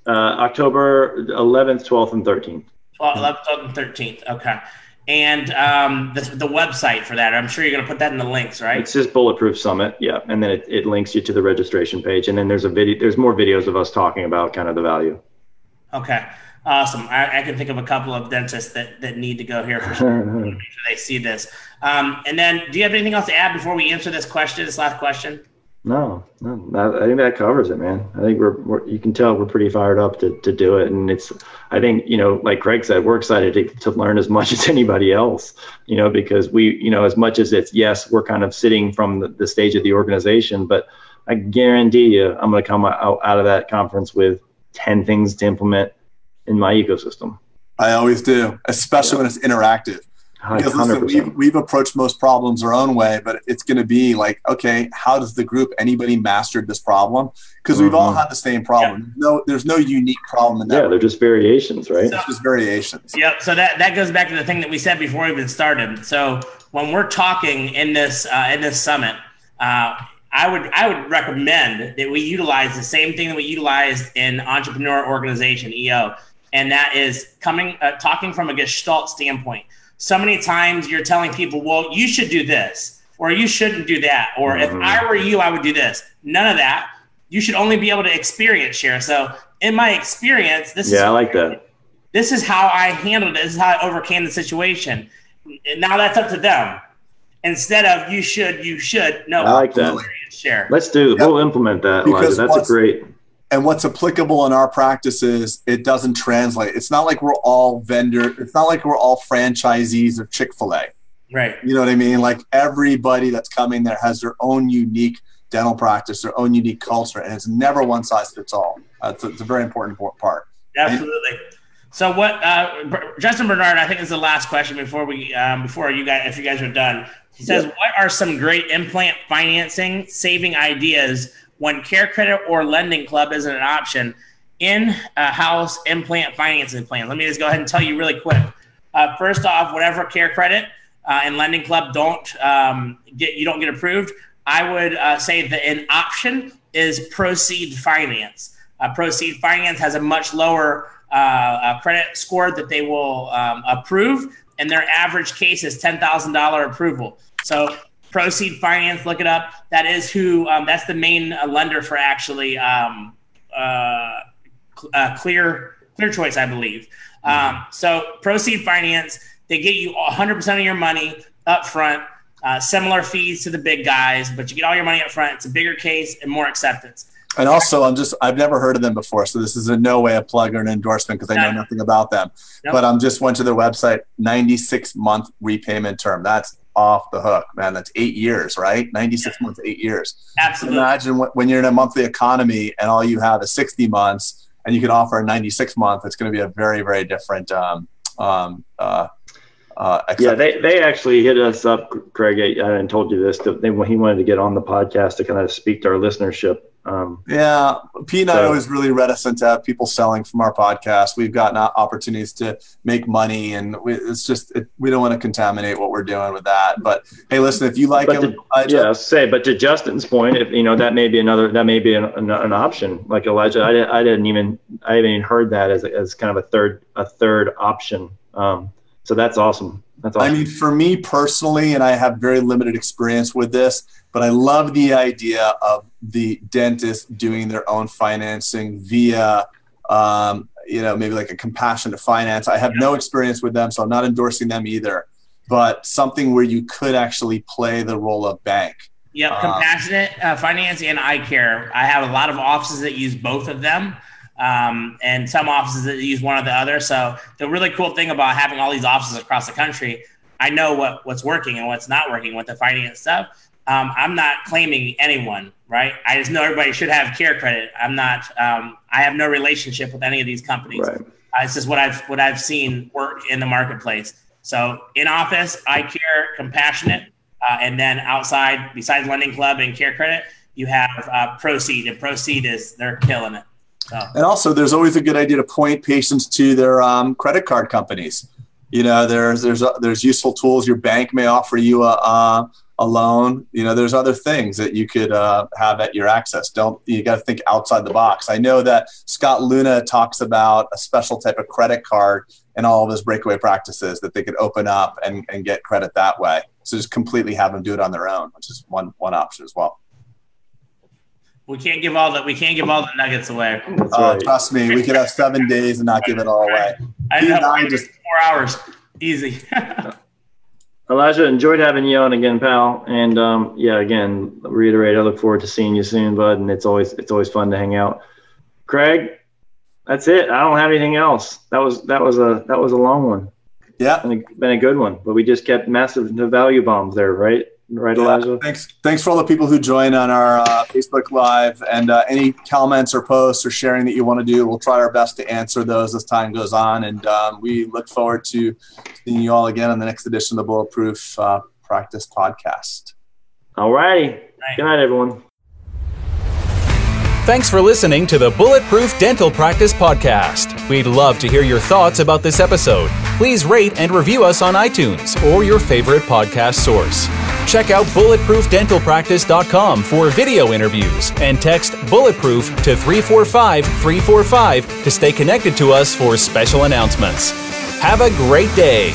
Speaker 4: Uh, October 11th, 12th, and 13th.
Speaker 3: 12th, 11th, 12th, and 13th. Okay and um, the, the website for that. I'm sure you're going to put that in the links, right?
Speaker 4: It's just Bulletproof Summit, yeah, and then it, it links you to the registration page, and then there's a video. There's more videos of us talking about kind of the value.
Speaker 3: Okay, awesome. I, I can think of a couple of dentists that, that need to go here for sure. they see this. Um, and then, do you have anything else to add before we answer this question? This last question.
Speaker 4: No, no, I think that covers it, man. I think we're, we're, you can tell we're pretty fired up to, to do it. And it's, I think, you know, like Craig said, we're excited to, to learn as much as anybody else, you know, because we, you know, as much as it's, yes, we're kind of sitting from the, the stage of the organization, but I guarantee you, I'm going to come out, out of that conference with 10 things to implement in my ecosystem.
Speaker 2: I always do, especially yeah. when it's interactive. Because listen, we've, we've approached most problems our own way, but it's going to be like, okay, how does the group, anybody mastered this problem? Because mm-hmm. we've all mm-hmm. had the same problem. Yeah. No, there's no unique problem in that.
Speaker 4: Yeah, they're just variations, right?
Speaker 2: So, just variations.
Speaker 3: Yep. So that, that goes back to the thing that we said before we even started. So when we're talking in this uh, in this summit, uh, I would I would recommend that we utilize the same thing that we utilized in entrepreneur organization EO, and that is coming uh, talking from a Gestalt standpoint so many times you're telling people, well, you should do this, or you shouldn't do that, or mm-hmm. if I were you, I would do this. None of that. You should only be able to experience share. So, in my experience, this
Speaker 4: yeah,
Speaker 3: is
Speaker 4: I like that.
Speaker 3: This is how I handled it. This is how I overcame the situation. Now that's up to them. Instead of you should, you should. No,
Speaker 4: I like that.
Speaker 3: Share.
Speaker 4: Let's do. Yep. We'll implement that. Elijah. That's a great
Speaker 2: and what's applicable in our practices it doesn't translate it's not like we're all vendor it's not like we're all franchisees of chick-fil-a
Speaker 3: right
Speaker 2: you know what i mean like everybody that's coming there has their own unique dental practice, their own unique culture, and it's never one size fits all. Uh, it's, a, it's, a, very important part.
Speaker 3: Absolutely. And, so what, uh, Justin Bernard? I think is the last question before we um, before you guys, if you guys are done. He says, "What are some great implant financing saving ideas when Care Credit or Lending Club isn't an option in a house implant financing plan?" Let me just go ahead and tell you really quick. Uh, first off, whatever Care Credit uh, and Lending Club don't um, get you don't get approved, I would uh, say that an option is Proceed Finance. Uh, Proceed Finance has a much lower uh, credit score that they will um, approve, and their average case is ten thousand dollar approval. So Proceed Finance, look it up. That is who. Um, that's the main uh, lender for actually um, uh, uh, Clear Clear Choice, I believe. Um, so Proceed Finance, they get you 100% of your money up front. Uh, similar fees to the big guys, but you get all your money up front. It's a bigger case and more acceptance.
Speaker 2: And also, I'm just, I've never heard of them before. So this is in no way a plug or an endorsement because I know nothing about them. Nope. But I'm just went to their website, 96 month repayment term. That's off the hook, man. That's eight years, right? 96 yeah. months, eight years.
Speaker 3: Absolutely.
Speaker 2: Imagine when you're in a monthly economy and all you have is 60 months and you can offer a 96 month, it's going to be a very, very different um, um, uh,
Speaker 4: uh, yeah, they, they actually hit us up, Craig. I hadn't told you this. They, when he wanted to get on the podcast to kind of speak to our listenership. Um,
Speaker 2: yeah, Pete and so, I always really reticent to have people selling from our podcast. We've gotten opportunities to make money, and we, it's just it, we don't want to contaminate what we're doing with that. But hey, listen, if you like
Speaker 4: him, to, yeah, say. But to Justin's point, if you know that may be another that may be an, an, an option. Like Elijah, I, I didn't even I haven't even heard that as as kind of a third a third option. Um, so that's awesome. That's awesome.
Speaker 2: I mean, for me personally, and I have very limited experience with this, but I love the idea of the dentist doing their own financing via, um, you know, maybe like a compassionate finance. I have yeah. no experience with them, so I'm not endorsing them either. But something where you could actually play the role of bank.
Speaker 3: Yep, um, compassionate uh, finance and iCare. I have a lot of offices that use both of them um, and some offices that use one or the other. So the really cool thing about having all these offices across the country, I know what what's working and what's not working with the finance stuff. Um, I'm not claiming anyone, right? I just know everybody should have CareCredit. I'm not. Um, I have no relationship with any of these companies. Right. Uh, it's just what I've what I've seen work in the marketplace. So in office, iCare, compassionate, uh, and then outside, besides lending club and CareCredit, you have uh, proceed, and proceed is they're killing it.
Speaker 2: And also, there's always a good idea to point patients to their um, credit card companies. You know, there's there's uh, there's useful tools. Your bank may offer you a, a, a loan. You know, there's other things that you could uh, have at your access. Don't you got to think outside the box? I know that Scott Leune talks about a special type of credit card and all of his breakaway practices that they could open up and, and get credit that way. So just completely have them do it on their own, which is one one option as well.
Speaker 3: We can't give all the we can't give all the nuggets away.
Speaker 2: Oh, right. trust me, we could have seven days and not give it all away.
Speaker 3: I know. I just four hours, easy.
Speaker 4: Elijah, enjoyed having you on again, pal. And um, yeah, again, reiterate, I look forward to seeing you soon, bud. And it's always it's always fun to hang out. Craig, that's it. I don't have anything else. That was that was a that was a long one.
Speaker 2: Yeah,
Speaker 4: been a, been a good one. But we just kept massive value bombs there, right? Right, Elijah?
Speaker 2: thanks. Thanks for all the people who join on our uh, Facebook Live and uh, any comments or posts or sharing that you want to do. We'll try our best to answer those as time goes on. And um, we look forward to seeing you all again on the next edition of the Bulletproof uh, Practice Podcast.
Speaker 4: All righty. Good night, everyone.
Speaker 1: Thanks for listening to the Bulletproof Dental Practice Podcast. We'd love to hear your thoughts about this episode. Please rate and review us on iTunes or your favorite podcast source. Check out bulletproofdentalpractice.com for video interviews and text bulletproof to 345 345 to stay connected to us for special announcements. Have a great day.